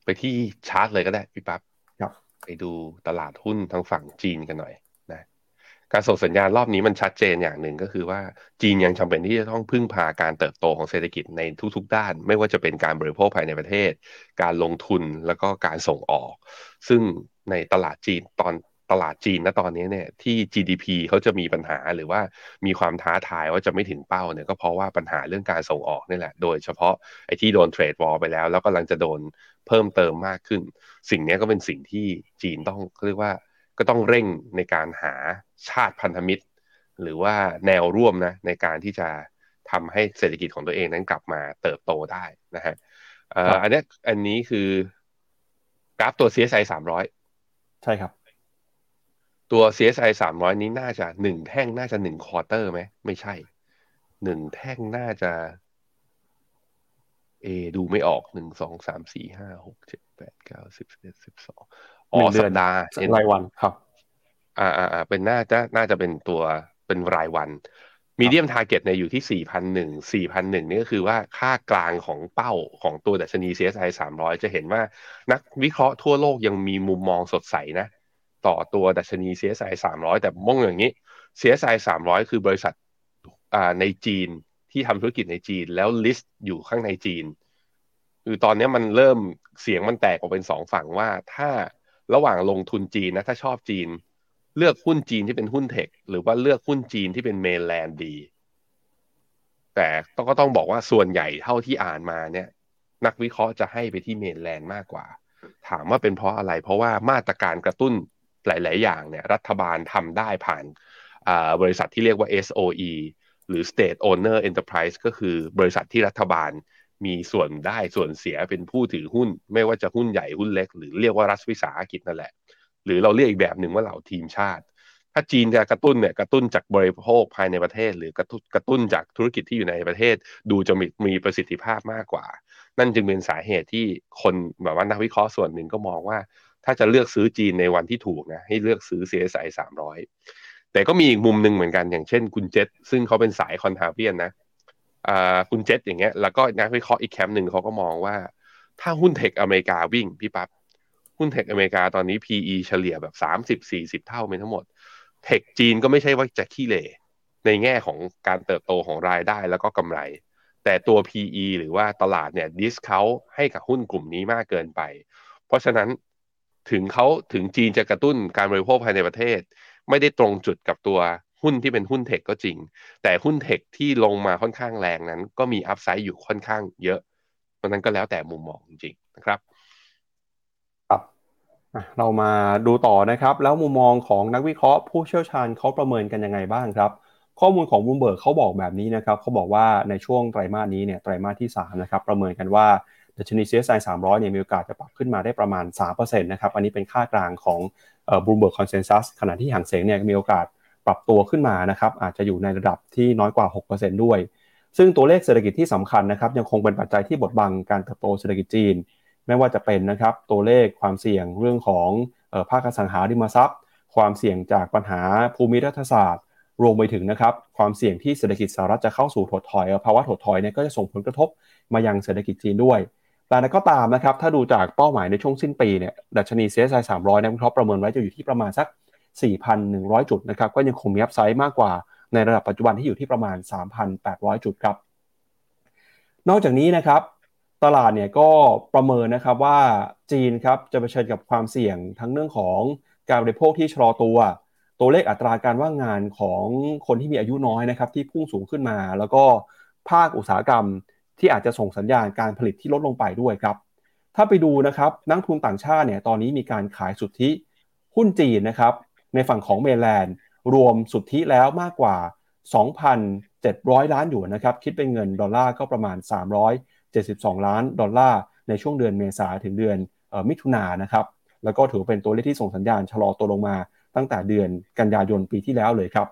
ไปที่ชาร์ตเลยก็ได้พี่ปั๊บครับ ไปดูตลาดหุ้นทางฝั่งจีนกันหน่อย การส่งสัญญาณรอบนี้มันชัดเจนอย่างหนึ่งก็คือว่าจีนยังจำเป็นที่จะต้องพึ่งพาการเติบโตของเศรษฐกิจในทุกๆ ด้าน ไม่ว่าจะเป็นการบริโภคภายในประเทศ การลงทุนแล้วก็การส่งออก ซึ่งในตลาดจีนตอนตลาดจีนณตอนนี้เนี่ยที่ GDP เขาจะมีปัญหาหรือว่ามีความท้าทายว่าจะไม่ถึงเป้าเนี่ยก็เพราะว่าปัญหาเรื่องการส่งออกนี่แหละ โดยเฉพาะไอ้ที่โดนเทรดวอลไปแล้ว แล้วก็กำลังจะโดนเพิ่มเติมมากขึ้น สิ่งนี้ก็เป็นสิ่งที่จีนต้องเรียกว่าก็ต้องเร่งในการหา ชาติพันธมิตร หรือว่าแนวร่วมนะในการที่จะทำให้เศรษฐกิจของตัวเองนั้นกลับมาเติบโตได้นะฮะอันนี้อันนี้คือกราฟตัว CSI 300 ใช่ครับ ตัว CSI 300 นี้น่าจะหนึ่งแท่งน่าจะหนึ่งควอเตอร์ไหมไม่ใช่หนึ่งแท่งน่าจะ เอ ดูไม่ออกหนึ่งสองสามสี่ห้าหกเจ็ดแปดเก้าสิบสิบเอ็ดสิบสองอ๋อสัปดาห์รายวันครับ อ่าอ่าเป็นน่าจะน่าจะเป็นตัวเป็นรายวัน median target เนี่ยอยู่ที่สี่พันหนึ่งสี่พันหนึ่งนี่ก็คือว่าค่ากลางของเป้าของตัวดัชนี CSI สามร้อยจะเห็นว่านักวิเคราะห์ทั่วโลกยังมีมุมมองสดใสนะ ต่อตัวดัชนี CSI สามร้อยแต่มองอย่างนี้ CSI สามร้อยคือบริษัทอ่าในจีนที่ทำธุรกิจในจีนแล้ว list อยู่ข้างในจีน คือตอนนี้มันเริ่มเสียงมันแตกออกเป็นสองฝั่งว่าถ้าระหว่างลงทุนจีนนะถ้าชอบจีน เลือกหุ้นจีนที่เป็นหุ้น tech หรือว่าเลือกหุ้นจีนที่เป็น mainland ดี แต่ต้องก็ต้องบอกว่าส่วนใหญ่เท่าที่อ่านมาเนี่ย นักวิเคราะห์จะให้ไปที่ mainland มากกว่า ถามว่าเป็นเพราะอะไร เพราะว่ามาตรการกระตุ้นหลาย ๆ อย่างเนี่ย รัฐบาลทำได้ผ่านบริษัทที่เรียกว่า SOE หรือ State Owner Enterprise ก็คือบริษัทที่รัฐบาลมีส่วนได้ส่วนเสียเป็นผู้ถือหุ้น ไม่ว่าจะหุ้นใหญ่หุ้นเล็ก หรือเรียกว่ารัฐวิสาหกิจนั่นแหละ หรือเราเรียกอีกแบบหนึ่งว่าเหล่าทีมชาติ ถ้าจีนจะกระตุ้นเนี่ยกระตุ้นจากบริโภคภายในประเทศ หรือกระตุ้นกระตุ้นจากธุรกิจที่อยู่ในประเทศ ดูจะมีมีประสิทธิภาพมากกว่า นั่นจึงเป็นสาเหตุที่คนแบบว่านักวิเคราะห์ส่วนหนึ่งก็มองว่า ถ้าจะเลือกซื้อจีนในวันที่ถูกนะให้เลือกซื้อ CSI 300 แต่ก็มีอีกมุมหนึ่งเหมือนกันอย่างเช่นคุณเจษซึ่งเขาเป็นสายคอนทาเบียนนะคุณเจษอย่างเงี้ยแล้วก็นักวิเคราะห์อีกแคมป์หนึ่งเขาก็มองว่า ถ้าหุ้นเทคอเมริกาวิ่งพี่ปับ๊บ หุ้นเทคอเมริกาตอนนี้ PE เฉลี่ยแบบสามสิบสี่สิบเท่าเป็นทั้งหมด เทคจีนก็ไม่ใช่ว่าจะขี้เหร่ในแง่ของการเติบโตของรายได้แล้วก็กำไร แต่ตัว PE หรือว่าตลาดเนี่ยดิสเขาให้กับหุ้นกลุ่มนี้มากเกินไป เพราะฉะนั้นถึงเขาถึงจีนจะกระตุ้นการบริโภคภายในประเทศ ไม่ได้ตรงจุดกับตัวหุ้นที่เป็นหุ้น tech ก็จริง แต่หุ้น tech ที่ลงมาค่อนข้างแรงนั้น ก็มี upside อยู่ค่อนข้างเยอะเพราะนั้นก็แล้วแต่มุมมองจริงๆนะครับครับ เรามาดูต่อนะครับ แล้วมุมมองของนักวิเคราะห์ผู้เชี่ยวชาญเขาประเมินกันยังไงบ้างครับ ข้อมูลของบูมเบิร์กเขาบอกแบบนี้นะครับเขาบอกว่าในช่วงไตรมาสนี้เนี่ยไตรมาสที่3นะครับประเมินกันว่าดัชนี CSI 300เนี่ยมีโอกาสจะปรับขึ้นมาได้ประมาณ3%นะครับอันนี้เป็นค่ากลางของ Bloomberg consensus ขณะที่ห่างเสียงเนี่ยมีโอกาสปรับตัวขึ้นมานะครับอาจจะอยู่ในระดับที่น้อยกว่า 6%ด้วย ซึ่งตัวเลขเศรษฐกิจที่สำคัญนะครับยังคงเป็นปัจจัยที่บดบังการเติบโตเศรษฐกิจจีน ไม่ว่าจะเป็นนะครับตัวเลขความเสี่ยงเรื่องของภาคอสังหาริมทรัพย์ ความเสี่ยงจากปัญหาภูมิรัฐศาสตร์ รวมไปถึงนะครับความเสี่ยงที่เศรษฐกิจสหรัฐจะเข้าสู่ถดถอยภาวะถดถอยเนี่ยก็จะส่งผลกระทบมายังเศรษฐกิจจีนด้วย แต่ก็ตามนะครับถ้าดูจากเป้าหมายในช่วงสิ้นปีเนี่ยดัชนี CSI 300นะรับประเมินไว้จะอยู่ที่ประมาณสัก 4,100 จุดนะครับก็ยังคงมีอัพไซด์มากกว่าในระดับปัจจุบันที่อยู่ที่ประมาณ 3,800 จุดครับ นอกจากนี้นะครับ ตลาดเนี่ยก็ประเมินนะครับว่าจีนครับจะเผชิญกับความเสี่ยงทั้งเรื่องของการบริโภคที่ชะลอตัว ตัวเลขอัตราการว่างงานของคนที่มีอายุน้อยนะครับที่พุ่งสูงขึ้นมา แล้วก็ภาคอุตสาหกรรมที่อาจจะส่งสัญญาณการผลิตที่ลดลงไปด้วยครับ ถ้าไปดูนะครับนักลงทุนต่างชาติเนี่ยตอนนี้มีการขายสุทธิหุ้นจีนนะครับในฝั่งของ mainland รวมสุทธิแล้วมากกว่า 2,700 ล้านอยู่นะครับคิดเป็นเงินดอลลาร์ก็ประมาณ 72 ล้านดอลลาร์ในช่วงเดือนเมษาถึงเดือนมิถุนายนนะครับ แล้วก็ถือเป็นตัวเลขที่ส่งสัญญาณชะลอตัวลงมาตั้งแต่เดือนกันยายนปีที่แล้วเลยครับ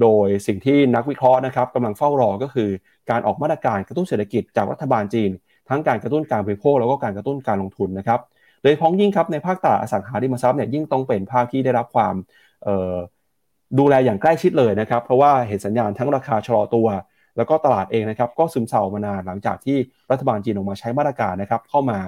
โดยสิ่งที่นักวิเคราะห์นะครับกำลังเฝ้ารอก็คือการออกมาตรการกระตุ้นเศรษฐกิจจากรัฐบาลจีน ทั้งการกระตุ้นการบริโภคแล้วก็การกระตุ้นการลงทุนนะครับ โดยพ้องยิ่งครับในภาคตลาดอสังหาริมทรัพย์เนี่ยยิ่งต้องเป็นภาคที่ได้รับความดูแลอย่างใกล้ชิดเลยนะครับ เพราะว่าเห็นสัญญาณทั้งราคาชะลอตัว แล้วก็ตลาดเองนะครับก็ซึมเศร้ามานานหลังจากที่รัฐบาลจีนออกมาใช้มาตรการนะครับเข้ามา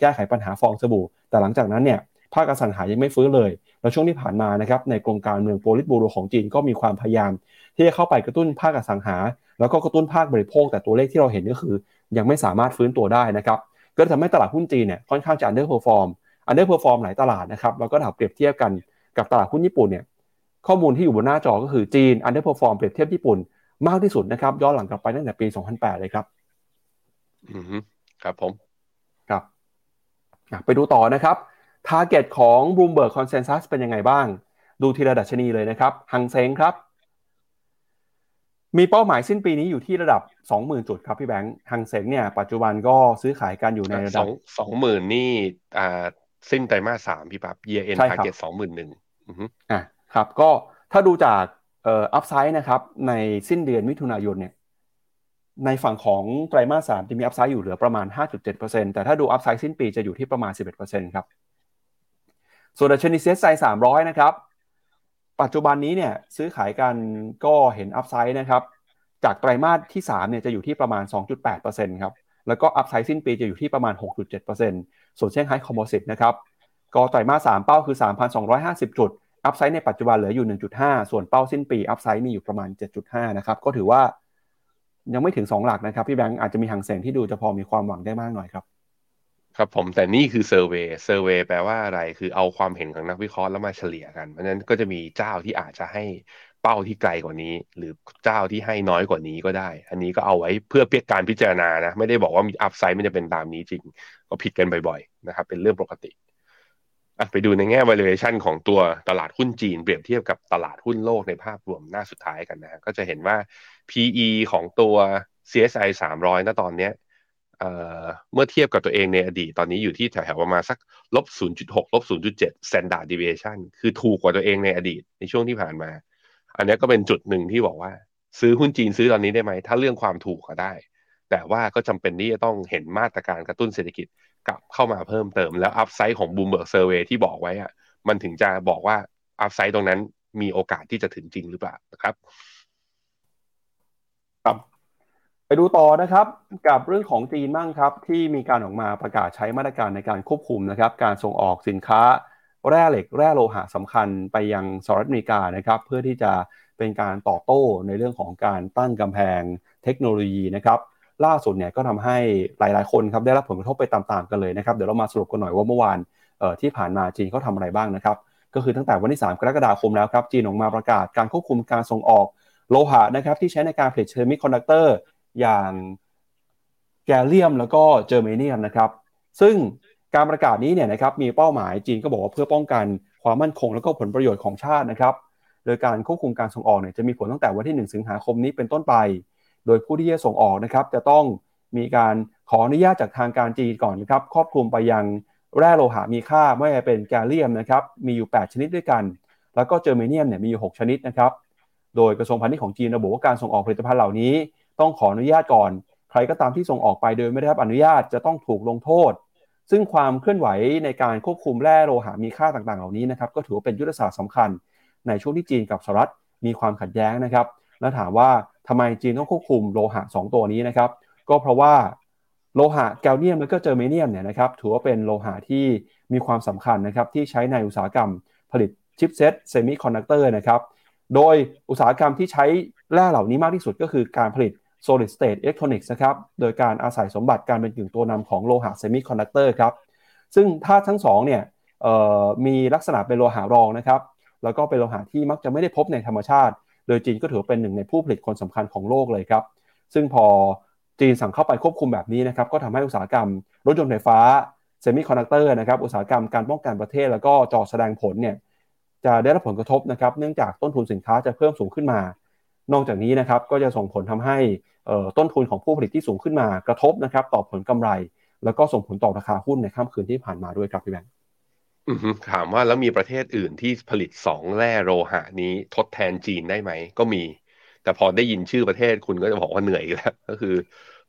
แก้ไขปัญหาฟองสบู่ แต่หลังจากนั้นเนี่ยภาคอสังหายังไม่ฟื้นเลย แล้วช่วงที่ผ่านมานะครับในกรมการเมืองโปลิตบูโรของจีนก็มีความพยายาม ที่จะเข้าไปกระตุ้นภาคอสังหา แล้วก็กระตุ้นภาคบริโภค แต่ตัวเลขที่เราเห็นก็คือ ยังไม่สามารถฟื้นตัวได้นะครับก็ทำให้ตลาดหุ้นจีนเนี่ยค่อนข้างจะ underperform underperform หลายตลาดนะครับแล้วก็ถ้าเปรียบเทียบกันกับตลาดหุ้นญี่ปุ่นเนี่ยข้อมูลที่อยู่บนหน้าจอก็คือจีน underperform เปรียบเทียบญี่ปุ่น มากที่สุดนะครับ ย้อนหลังกลับไปตั้งแต่ปี 2008 เลยครับ อืมครับผม ครับ ไปดูต่อนะครับ target ของ Bloomberg Consensus เป็นยังไงบ้าง ดูทีละดัชนีเลยนะครับ หังเซงครับ มีเป้าหมายสิ้นปีนี้อยู่ที่ระดับ 20,000 จุดครับพี่แบงค์ หังเซงเนี่ย ปัจจุบันก็ซื้อขายกันอยู่ในระดับสองหมื่นนี่อ่าสิ้นไตรมาสสามพี่ปั๊บ year end target สองหมื่นหนึ่งอ่าครับ ก็ถ้าดูจาก upside นะครับในสิ้นเดือนมิถุนายนเนี่ยในฝั่งของไตรมาสสามจะมี upside อยู่เหลือประมาณ 5.7%แต่ถ้าดู upside สิ้นปีจะอยู่ที่ประมาณ 11%ครับส่วนดัชนี CSI สามร้อยนะครับ ปัจจุบันนี้เนี่ยซื้อขายกันก็เห็น upside นะครับ จากไตรมาสที่3เนี่ยจะอยู่ที่ประมาณ 2.8%ครับ แล้วก็ upside สิ้นปีจะอยู่ที่ประมาณ 6.7%ส่วนเซี่ยงไฮ้ composite นะครับ ก็ไตรมาส3เป้าคือ 3,250 จุด upside ในปัจจุบันเหลืออยู่ 1.5 ส่วนเป้าสิ้นปี upside มีอยู่ประมาณ 7.5 นะครับ ก็ถือว่ายังไม่ถึง 2 หลักนะครับ พี่แบงค์อาจจะมีหังเซงที่ดูจะพอมีความหวังได้มากหน่อยครับ ครับผมแต่นี่คือ survey survey แปลว่าอะไรคือเอาความเห็นของนักวิเคราะห์แล้วมาเฉลี่ยกัน เพราะฉะนั้นก็จะมีเจ้าที่อาจจะให้เป้าที่ไกลกว่านี้ หรือเจ้าที่ให้น้อยกว่านี้ก็ได้ อันนี้ก็เอาไว้เพื่อเพียงการพิจารณานะ ไม่ได้บอกว่ามี upside มันจะเป็นตามนี้จริง ก็ผิดกันบ่อยๆนะครับเป็นเรื่องปกติ ไปดูในแง่ valuation ของตัวตลาดหุ้นจีน เปรียบเทียบกับตลาดหุ้นโลกในภาพรวมหน้าสุดท้ายกันนะก็จะเห็นว่า PE ของตัว CSI 300ณตอนนี้เมื่อเทียบกับตัวเองในอดีตตอนนี้อยู่ที่แถวๆประมาณสักลบ0.6ลบ0.7 standard deviation คือถูกกว่าตัวเองในอดีตในช่วงที่ผ่านมา อันนี้ก็เป็นจุดหนึ่งที่บอกว่า ซื้อหุ้นจีนซื้อตอนนี้ได้ไหม ถ้าเรื่องความถูกก็ได้ แต่ว่าก็จำเป็นที่จะต้องเห็นมาตรการกระตุ้นเศรษฐกิจ กลับเข้ามาเพิ่มเติมแล้ว upside ของ Bloomberg survey ที่บอกไว้อะมันถึงจะบอกว่า upside ตรงนั้นมีโอกาสที่จะถึงจริงหรือเปล่านะครับครับไปดูต่อนะครับกับเรื่องของจีนบ้างครับ ที่มีการออกมาประกาศใช้มาตรการในการควบคุมนะครับ การส่งออกสินค้าแร่เหล็กแร่โลหะสำคัญไปยังสหรัฐอเมริกานะครับ เพื่อที่จะเป็นการตอบโต้ในเรื่องของการตั้งกำแพงเทคโนโลยีนะครับ ล่าสุดเนี่ยก็ทำให้หลาย ๆ คนครับได้รับผลกระทบไปตามๆกันเลยนะครับเดี๋ยวเรามาสรุปกันหน่อยว่าเมื่อวานที่ผ่านมาจีนเขาทำอะไรบ้างนะครับก็คือตั้งแต่วันที่ 3 กรกฎาคมแล้วครับจีนออกมาประกาศการควบคุมการส่งออกโลหะนะครับที่ใช้ในการผลิตเซมิคอนดักเตอร์อย่างแกลเลียมแล้วก็เจอร์เมเนียมนะครับซึ่งการประกาศนี้เนี่ยนะครับมีเป้าหมายจีนก็บอกว่าเพื่อป้องกันความมั่นคงแล้วก็ผลประโยชน์ของชาตินะครับ โดยการควบคุมการส่งออกเนี่ยจะมีผลตั้งแต่วันที่ 1 สิงหาคมนี้เป็นต้นไป โดยผู้ที่จะส่งออกนะครับจะต้องมีการขออนุญาตจากทางการจีนก่อนนะครับครอบคลุมไปยังแร่โลหะมีค่าไม่ว่าเป็นแกลเลียมนะครับมีอยู่ 8 ชนิดด้วยกัน แล้วก็เจอร์เมเนียมเนี่ยมีอยู่ 6 ชนิดนะครับโดยกระทรวงพาณิชย์ของจีนระบุว่าการส่งออกผลิตภัณฑ์เหล่านี้ ต้องขออนุญาตก่อน ใครก็ตามที่ส่งออกไปโดยไม่ได้รับอนุญาตจะต้องถูกลงโทษ ซึ่งความเคลื่อนไหวในการควบคุมแร่โลหะมีค่าต่างๆ เหล่านี้นะครับก็ถือว่าเป็นยุทธศาสตร์สำคัญ ในช่วงที่จีนกับสหรัฐมีความขัดแย้งนะครับแล้วถามว่า ทำไมจีนต้องควบคุมโลหะ 2 ตัวนี้นะครับ ก็เพราะว่าโลหะแกลเลียมและก็เจอร์เมเนียมเนี่ยนะครับถือว่าเป็นโลหะที่มีความสำคัญนะครับที่ใช้ในอุตสาหกรรมผลิตชิปเซตเซมิคอนดักเตอร์นะครับ โดยอุตสาหกรรมที่ใช้แร่เหล่านี้มากที่สุดก็คือการผลิต solid state electronics นะครับ โดยการอาศัยสมบัติการเป็นกึ่งตัวนำของโลหะเซมิคอนดักเตอร์ครับ ซึ่งธาตุทั้งสองเนี่ยมีลักษณะเป็นโลหะรองนะครับ แล้วก็เป็นโลหะที่มักจะไม่ได้พบในธรรมชาติ โดยจีนก็ถือเป็นหนึ่งในผู้ผลิตคนสำคัญของโลกเลยครับ ซึ่งพอจีนสั่งเข้าไปควบคุมแบบนี้นะครับ ก็ทำให้อุตสาหกรรม รถยนต์ไฟฟ้าเซมิคอนดักเตอร์นะครับ อุตสาหกรรมการป้องกันประเทศแล้วก็จอแสดงผลเนี่ยจะได้รับผลกระทบนะครับ เนื่องจากต้นทุนสินค้าจะเพิ่มสูงขึ้นมา นอกจากนี้นะครับก็จะส่งผลทำให้ต้นทุนของผู้ผลิตที่สูงขึ้นมากระทบนะครับต่อผลกำไร แล้วก็ส่งผลต่อราคาหุ้นในค่ำคืนที่ผ่านมาด้วยครับพี่แบงค์ ถามว่าแล้วมีประเทศอื่นที่ผลิตสองแร่โลหะนี้ทดแทนจีนได้ไหม ก็มี แต่พอได้ยินชื่อประเทศคุณก็จะบอกว่าเหนื่อยแล้ว ก็คือ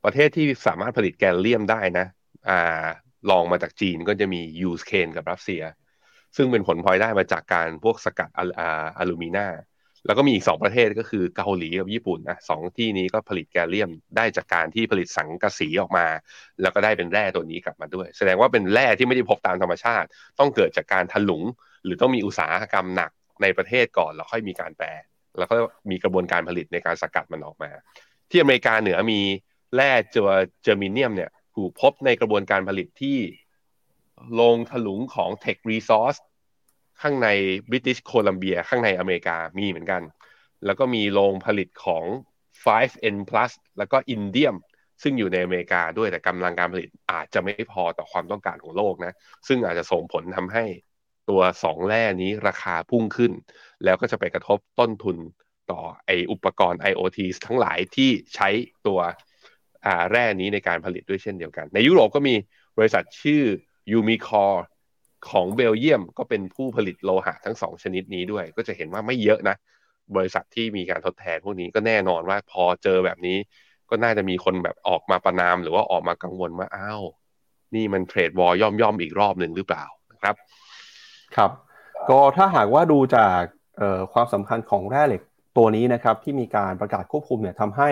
ประเทศที่สามารถผลิตแกลเลียมได้นะ อ่า ลองมาจากจีนก็จะมียูสเคนกับรัสเซีย ซึ่งเป็นผลพลอยได้มาจากการพวกสกัดออะลูมิเนียม แล้วก็มีอีกสองประเทศก็คือเกาหลีกับญี่ปุ่นนะสองที่นี้ก็ผลิตแกลเลียมได้จากการที่ผลิตสังกะสีออกมา แล้วก็ได้เป็นแร่ตัวนี้กลับมาด้วย แสดงว่าเป็นแร่ที่ไม่ได้พบตามธรรมชาติ ต้องเกิดจากการถลุง หรือต้องมีอุตสาหกรรมหนักในประเทศก่อนแล้วค่อยมีการแปร แล้วก็มีกระบวนการผลิตในการสกัดมันออกมา ที่อเมริกาเหนือมีแร่เจอเจอร์เมเนียมเนี่ยถูกพบในกระบวนการผลิตที่โรงถลุงของ Tech Resource ข้างในบริติชโคลัมเบียข้างในอเมริกามีเหมือนกัน แล้วก็มีโรงผลิตของ 5N plus แล้วก็อินเดียม ซึ่งอยู่ในอเมริกาด้วยแต่กำลังการผลิตอาจจะไม่พอต่อความต้องการของโลกนะ ซึ่งอาจจะส่งผลทำให้ตัวสองแร่นี้ราคาพุ่งขึ้น แล้วก็จะไปกระทบต้นทุนต่อไออุปกรณ์ IoT ทั้งหลายที่ใช้ตัวแร่นี้ในการผลิตด้วยเช่นเดียวกัน ในยุโรปก็มีบริษัทชื่อ Umicore ของเบลเยียมก็เป็นผู้ผลิตโลหะทั้งสองชนิดนี้ด้วย ก็จะเห็นว่าไม่เยอะนะ บริษัทที่มีการทดแทนพวกนี้ก็แน่นอนว่าพอเจอแบบนี้ ก็น่าจะมีคนแบบออกมาประนาม หรือว่าออกมากังวลว่าอ้าวนี่มันเทรดวอลย่อมย่อมอีกรอบหนึ่งหรือเปล่านะครับ ครับ ก็ถ้าหากว่าดูจากความสำคัญของแร่เหล็กตัวนี้นะครับที่มีการประกาศควบคุมเนี่ยทำให้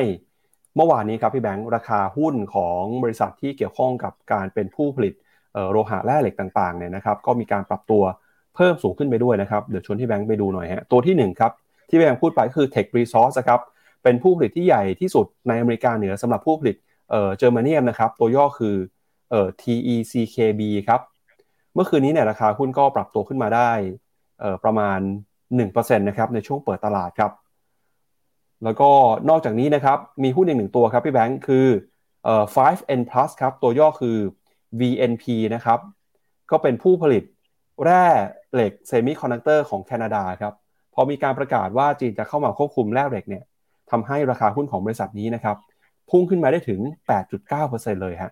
เมื่อวานนี้ครับพี่แบงค์ราคาหุ้นของบริษัทที่เกี่ยวข้องกับการเป็นผู้ผลิต โลหะแร่เหล็กต่างๆเนี่ยนะครับก็มีการปรับตัวเพิ่มสูงขึ้นไปด้วยนะครับเดี๋ยวชวนที่แบงค์ไปดูหน่อยฮะตัวที่1ครับที่แบงค์พูดไปคือ Tech Resource ครับเป็นผู้ผลิตที่ใหญ่ที่สุดในอเมริกาเหนือสำหรับผู้ผลิตเอ่อเจอร์มาเนียมนะครับตัวย่อคือเอ่อ TECKB ครับเมื่อคืนนี้เนี่ยราคาหุ้นก็ปรับตัวขึ้นมาได้เอ่อประมาณ1%นะครับในช่วงเปิดตลาดครับ แล้วก็นอกจากนี้นะครับมีหุ้นอีกหนึ่งตัวครับพี่แบงค์คือเอ่อ 5N Plus ครับตัวย่อคือ VNP นะครับ ก็เป็นผู้ผลิตแร่เหล็กเซมิคอนดักเตอร์ของแคนาดาครับ พอมีการประกาศว่าจีนจะเข้ามาควบคุมแร่เหล็กเนี่ยทำให้ราคาหุ้นของบริษัทนี้นะครับ พุ่งขึ้นมาได้ถึง 8.9%เลยฮะ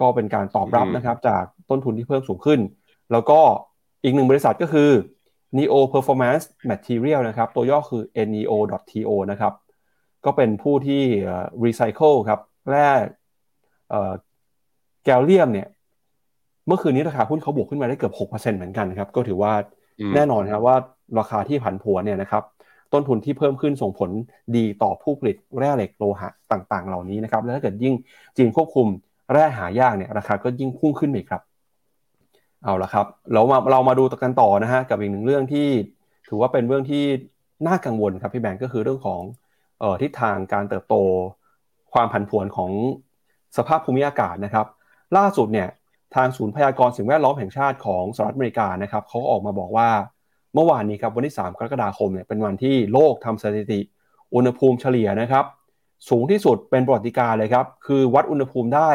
ก็เป็นการตอบรับนะครับจากต้นทุนที่เพิ่มสูงขึ้น แล้วก็อีกหนึ่งบริษัทก็คือ Neo Performance Material นะครับ ตัวย่อคือ neo.to นะครับ ก็เป็นผู้ที่ recycle ครับ แร่ แกลเลียมเนี่ย เมื่อคืนนี้ราคาหุ้นเขาบวกขึ้นมาได้เกือบ6%เหมือนกันครับ ก็ถือว่าแน่นอนครับว่าราคาที่ผันผวนเนี่ยนะครับ ต้นทุนที่เพิ่มขึ้นส่งผลดีต่อผู้ผลิตแร่เหล็กโลหะต่าง ๆ เหล่านี้นะครับ แล้วถ้าเกิดยิ่งจีนควบคุมแร่หายากเนี่ย ราคาก็ยิ่งพุ่งขึ้นอีกครับ เอาละครับ เรามาเรามาดูกันต่อนะฮะกับอีกหนึ่งเรื่องที่ ถือว่าเป็นเรื่องที่น่ากังวลครับพี่แบงก์ก็คือเรื่องของออทิศทางการเติบโต ความผันผวนของสภาพภูมิอากาศนะครับ ล่าสุดเนี่ยทางศูนย์พยากรณ์สิ่งแวดล้อมแห่งชาติของสหรัฐอเมริกานะครับเขาออกมาบอกว่าเมื่อวานนี้ครับวันที่ 3 กรกฎาคมเนี่ยเป็นวันที่โลกทำสถิติ อุณหภูมิเฉลี่ยนะครับ สูงที่สุดเป็นประวัติการเลยครับ คือวัดอุณหภูมิได้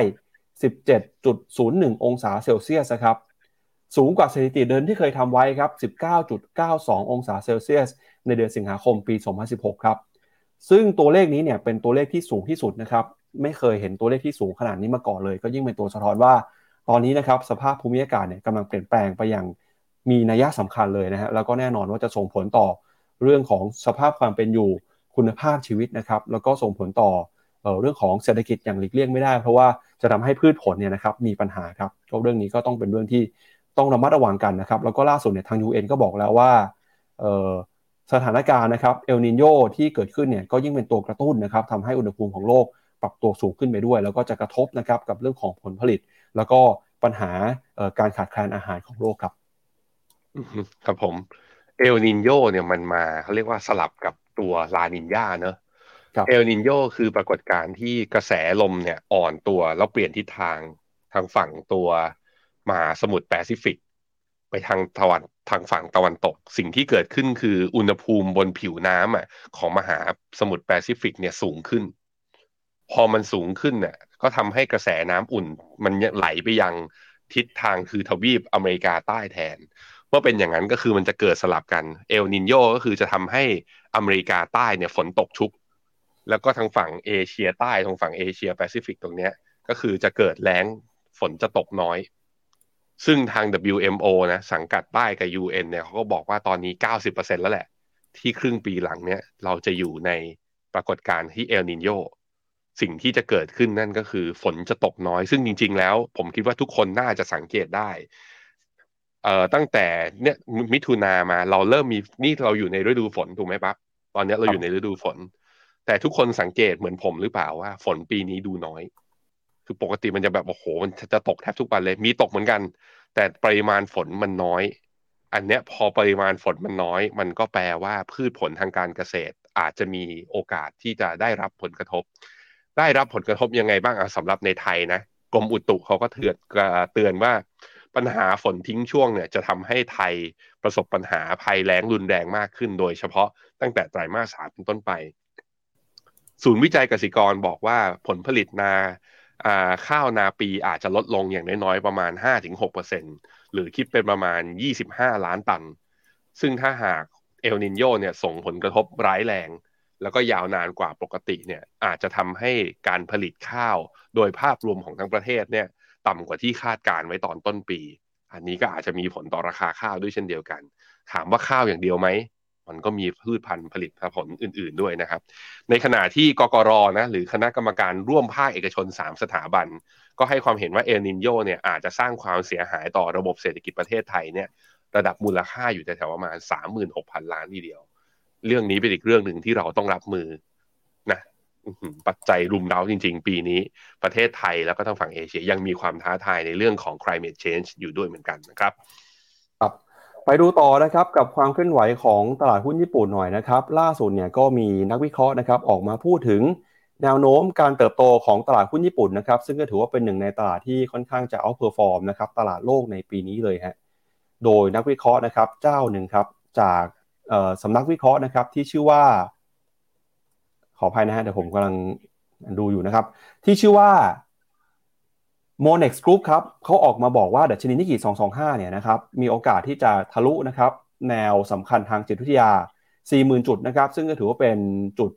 17.01 องศาเซลเซียสครับสูงกว่าสถิติเดิมที่เคยทำไว้ครับ 19.92 องศาเซลเซียส ในเดือนสิงหาคมปี 2016 ครับ ซึ่งตัวเลขนี้เนี่ยเป็นตัวเลขที่สูงที่สุดนะครับ ไม่เคยเห็นตัวเลขที่สูงขนาดนี้มาก่อนเลย ก็ยิ่งเป็นตัวสะท้อนว่า ตอนนี้นะครับสภาพภูมิอากาศเนี่ยกำลังเปลี่ยนแปลงไปอย่างมีนัยสำคัญเลยนะฮะแล้วก็แน่นอนว่าจะส่งผลต่อเรื่องของสภาพความเป็นอยู่คุณภาพชีวิตนะครับ แล้วก็ส่งผลต่อเรื่องของเศรษฐกิจอย่างหลีกเลี่ยงไม่ได้ เพราะว่าจะทำให้พืชผลเนี่ยนะครับมีปัญหาครับก็เรื่องนี้ก็ต้องเป็นเรื่องที่ต้องระมัดระวังกันนะครับ แล้วก็ล่าสุดเนี่ยทาง UN ก็บอกแล้วว่าสถานการณ์นะครับเอลนินโยที่เกิดขึ้นเนี่ยก็ยิ่งเป็นตัวกระตุ้นนะครับทำให้อุณหภูมิของโลก ปรับตัวสูงขึ้นไปด้วย แล้วก็จะกระทบนะครับกับเรื่องของผลผลิต แล้วก็ปัญหาการขาดแคลนอาหารของโลกครับครับผมเอลนินโยเนี่ยมันมาเขาเรียกว่าสลับกับตัวลานินยาเนอะเอลนินโยคือปรากฏการณ์ที่กระแสลมเนี่ยอ่อนตัวแล้วเปลี่ยนทิศทางทางฝั่งตัวมหาสมุทรแปซิฟิก ไปทางตะวันทางฝั่งตะวันตก สิ่งที่เกิดขึ้นคืออุณหภูมิบนผิวน้ำอะของมหาสมุทรแปซิฟิกเนี่ยสูงขึ้น พอมันสูงขึ้นเนี่ยก็ทำให้กระแสน้ำอุ่น มันไหลไปยังทิศทางคือทวีปอเมริกาใต้แทน เมื่อเป็นอย่างนั้นก็คือมันจะเกิดสลับกันเอลนินโยก็คือจะทำให้อเมริกาใต้เนี่ยฝนตกชุก แล้วก็ทางฝั่งเอเชียใต้ทางฝั่งเอเชียแปซิฟิกตรงเนี้ยก็คือจะเกิดแล้งฝนจะตกน้อย ซึ่งทาง WMO นะสังกัดใต้กับ UN เนี่ยเขาก็บอกว่าตอนนี้ 90%แล้วแหละ ที่ครึ่งปีหลังเนี่ยเราจะอยู่ในปรากฏการณ์ที่เอลนินโย สิ่งที่จะเกิดขึ้นนั่นก็คือ ฝนจะตกน้อย ซึ่งจริง ๆ แล้ว ผมคิดว่าทุกคนน่าจะสังเกตได้เอ่อตั้งแต่เนี่ยมิถุนามาเราเริ่มมีนี่เราอยู่ในฤดูฝนถูกไหมปั๊บตอนนี้เราอยู่ในฤดูฝน แต่ทุกคนสังเกตเหมือนผมหรือเปล่าว่า ฝนปีนี้ดูน้อย คือปกติมันจะแบบโอ้โหมันจะตกแทบทุกวันเลย มีตกเหมือนกัน แต่ปริมาณฝนมันน้อย อันเนี้ยพอปริมาณฝนมันน้อย มันก็แปลว่าพืชผลทางการเกษตรอาจจะมีโอกาสที่จะได้รับผลกระทบ ได้รับผลกระทบยังไงบ้างสำหรับในไทยนะกรมอุตุเขาก็เตือนเตือนว่าปัญหาฝนทิ้งช่วงเนี่ยจะทำให้ไทยประสบปัญหาภัยแล้งรุนแรงมากขึ้น โดยเฉพาะตั้งแต่ไตรมาสสามเป็นต้นไป ศูนย์วิจัยกสิกรบอกว่าผลผลิตนาข้าวนาปีอาจจะลดลงอย่างน้อยๆประมาณ 5-6%หรือคิดเป็นประมาณ 25 ล้านตัน ซึ่งถ้าหากเอลนินโยเนี่ยส่งผลกระทบร้ายแรง แล้วก็ยาวนานกว่าปกติเนี่ยอาจจะทำให้การผลิตข้าว โดยภาพรวมของทั้งประเทศเนี่ยต่ำกว่าที่คาดการไว้ตอนต้นปี อันนี้ก็อาจจะมีผลต่อราคาข้าวด้วยเช่นเดียวกัน ถามว่าข้าวอย่างเดียวไหมมันก็มีพืชพันธุ์ผลิตผลอื่น ๆด้วยนะครับ ในขณะที่กกรนะหรือคณะกรรมการร่วมภาคเอกชน 3 สถาบัน ก็ให้ความเห็นว่าเอลนินโยเนี่ยอาจจะสร้างความเสียหายต่อระบบเศรษฐกิจประเทศไทยเนี่ยระดับมูลค่าอยู่แถวๆประมาณ 36,000 ล้านทีเดียว เรื่องนี้เป็นอีกเรื่องหนึ่งที่เราต้องรับมือนะปัจจัยรุมเร้าจริง ๆ ปีนี้ ประเทศไทยแล้วก็ทางฝั่งเอเชียยังมีความท้าทายในเรื่องของ climate change อยู่ด้วยเหมือนกันนะครับไปดูต่อนะครับกับความเคลื่อนไหวของตลาดหุ้นญี่ปุ่นหน่อยนะครับ ล่าสุดเนี่ยก็มีนักวิเคราะห์นะครับออกมาพูดถึงแนวโน้มการเติบโตของตลาดหุ้นญี่ปุ่นนะครับ ซึ่งก็ถือว่าเป็นหนึ่งในตลาดที่ค่อนข้างจะ outperform นะครับตลาดโลกในปีนี้เลยฮะโดยนักวิเคราะห์นะครับเจ้าหนึ่งครับจาก สำนักวิเคราะห์นะครับที่ชื่อว่า ขออภัยนะฮะเดี๋ยวผมกำลังดูอยู่นะครับ ที่ชื่อว่า Monex Group ครับเขาออกมาบอกว่าดัชนีนิกกิ225 เนี่ยนะครับมีโอกาสที่จะทะลุนะครับแนวสำคัญทางจิตวิทยา 40,000 จุดนะครับ ซึ่งก็ถือว่าเป็นจุด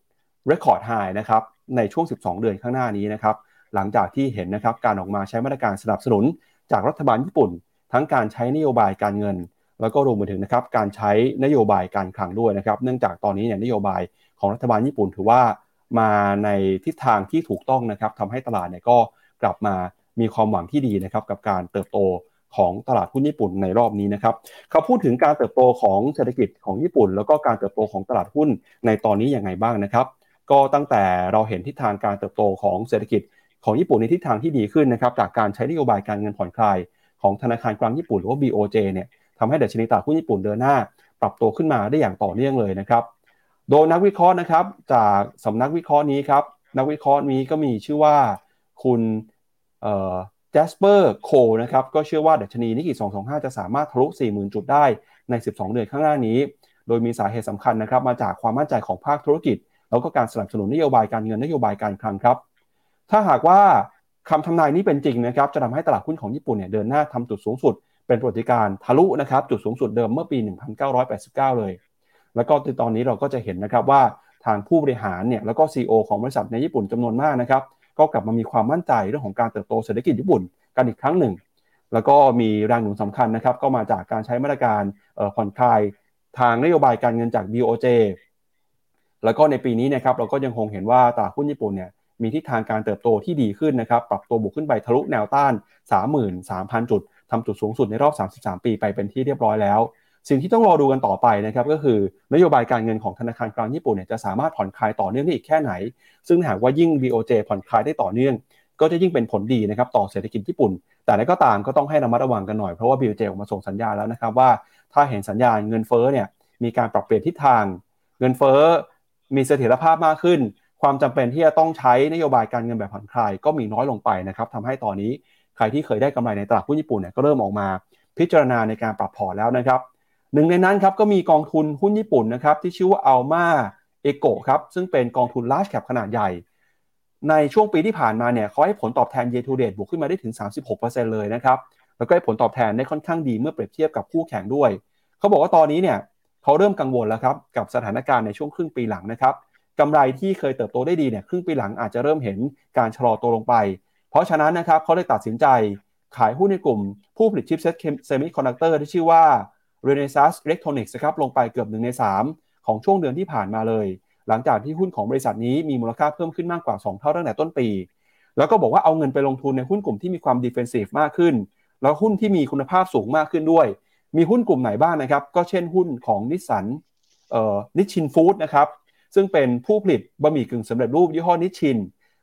Record High นะครับในช่วง 12 เดือนข้างหน้านี้นะครับ หลังจากที่เห็นนะครับการออกมาใช้มาตรการสนับสนุนจากรัฐบาลญี่ปุ่น ทั้งการใช้นโยบายการเงิน แล้วก็รวมไปถึงนะครับการใช้นโยบายการคลังด้วยนะครับ เนื่องจากตอนนี้เนี่ยนโยบายของรัฐบาลญี่ปุ่นถือว่ามาในทิศทางที่ถูกต้องนะครับทำให้ตลาดเนี่ยก็กลับมามีความหวังที่ดีนะครับกับการเติบโตของตลาดหุ้นญี่ปุ่นในรอบนี้นะครับเขาพูดถึงการเติบโตของเศรษฐกิจของญี่ปุ่น แล้วก็การเติบโตของตลาดหุ้นในตอนนี้อย่างไงบ้างนะครับ ก็ตั้งแต่เราเห็นทิศทางการเติบโตของเศรษฐกิจของญี่ปุ่นในทิศทางที่ดีขึ้นนะครับจากการใช้นโยบายการเงินผ่อนคลายของธนาคารกลางญี่ปุ่นหรือว่า BOJ เนี่ย ทำให้ดัชนีตลาดหุ้นญี่ปุ่นเดินหน้า ปรับตัวขึ้นมาได้อย่างต่อเนื่องเลยนะครับ โดยนักวิเคราะห์นะครับ จากสำนักวิเคราะห์นี้ครับ นักวิเคราะห์นี้ก็มีชื่อว่าคุณเจสเปอร์โคนะครับ ก็เชื่อว่าดัชนีนิกิ225 จะสามารถทะลุ 40,000 จุดได้ใน 12 เดือนข้างหน้านี้ โดยมีสาเหตุสำคัญนะครับ มาจากความมั่นใจของภาคธุรกิจ แล้วก็การสนับสนุนนโยบายการเงินนโยบายการคลังครับ ถ้าหากว่าคำทำนายนี้เป็นจริงนะครับ จะทำให้ตลาดหุ้นของญี่ปุ่นเนี่ยเดินหน้าทำจุดสูงสุด เป็นประวัติการทะลุนะครับจุดสูงสุดเดิมเมื่อปี 1989 เลย แล้วก็ตอนนี้เราก็จะเห็นนะครับว่าทางผู้บริหารเนี่ยแล้วก็ CEO ของบริษัทในญี่ปุ่นจำนวนมากนะครับก็กลับมามีความมั่นใจเรื่องของการเติบโตเศรษฐกิจญี่ปุ่นกันอีกครั้งหนึ่ง แล้วก็มีแรงหนุนสำคัญนะครับก็มาจากการใช้มาตรการผ่อนคลายทางนโยบายการเงินจาก BOJ แล้วก็ในปีนี้นะครับเราก็ยังคงเห็นว่าตลาดหุ้นญี่ปุ่นเนี่ยมีทิศทางการเติบโตที่ดีขึ้นนะครับ ปรับตัวบุกขึ้นไปทะลุแนวต้าน 33,000 จุด ทำจุดสูงสุดในรอบ 33 ปีไปเป็นที่เรียบร้อยแล้ว สิ่งที่ต้องรอดูกันต่อไปนะครับก็คือนโยบายการเงินของธนาคารกลางญี่ปุ่นเนี่ยจะสามารถผ่อนคลายต่อเนื่องได้อีกแค่ไหน ซึ่งหากว่ายิ่ง BOJ ผ่อนคลายได้ต่อเนื่อง ก็จะยิ่งเป็นผลดีนะครับต่อเศรษฐกิจญี่ปุ่น แต่นั้นก็ตามก็ต้องให้ระมัดระวังกันหน่อยเพราะว่าบิลเจออกมาส่งสัญญาแล้วนะครับว่า ถ้าเห็นสัญญาณเงินเฟ้อเนี่ยมีการปรับเปลี่ยนทิศทาง เงินเฟ้อมีเสถียรภาพมากขึ้นความจำเป็นที่จะต้องใช้นโยบายการเงินแบบผ่อนคลายก็มีน้อยลงไปนะครับทำให้ตอนนี้ ใครที่เคยได้กำไรในตลาดหุ้นญี่ปุ่นเนี่ยก็เริ่มออกมาพิจารณาในการปรับพอร์ตแล้วนะครับหนึ่งในนั้นครับก็มีกองทุนหุ้นญี่ปุ่นนะครับที่ชื่อว่า Alma Eikoh ครับซึ่งเป็นกองทุน large cap ขนาดใหญ่ ในช่วงปีที่ผ่านมาเนี่ยเขาให้ผลตอบแทน year to date บวกขึ้นมาได้ถึง 36%เลยนะครับแล้วก็ให้ผลตอบแทนได้ค่อนข้างดีเมื่อเปรียบเทียบกับคู่แข่งด้วย เขาบอกว่าตอนนี้เนี่ยเขาเริ่มกังวลแล้วครับกับสถานการณ์ในช่วงครึ่งปีหลังนะครับกำไรที่เคยเติบโตได้ดีเนี่ยครึ่งปีหลังอาจจะเริ่มเห็นการชะลอตัวลงไป เพราะฉะนั้นนะครับเขาเลยตัดสินใจขายหุ้นในกลุ่มผู้ผลิตชิปเซ็ตเซมิคอนดักเตอร์ที่ชื่อว่า Renesas Electronics ครับลงไปเกือบหนึ่งใน 3 ของช่วงเดือนที่ผ่านมาเลย หลังจากที่หุ้นของบริษัทนี้มีมูลค่าเพิ่มขึ้นมากกว่า 2 เท่าตั้งแต่ต้นปี แล้วก็บอกว่าเอาเงินไปลงทุนในหุ้นกลุ่มที่มีความดิเฟนซีฟมากขึ้น แล้วหุ้นที่มีคุณภาพสูงมากขึ้นด้วย มีหุ้นกลุ่มไหนบ้างนะครับ ก็เช่นหุ้นของนิสสันเอ่อนิชินฟู้ดนะครับซึ่งเป็นผู้ผลิตบะหมี่กึ่งสำเร็จรูปยี่ห้อนิชิน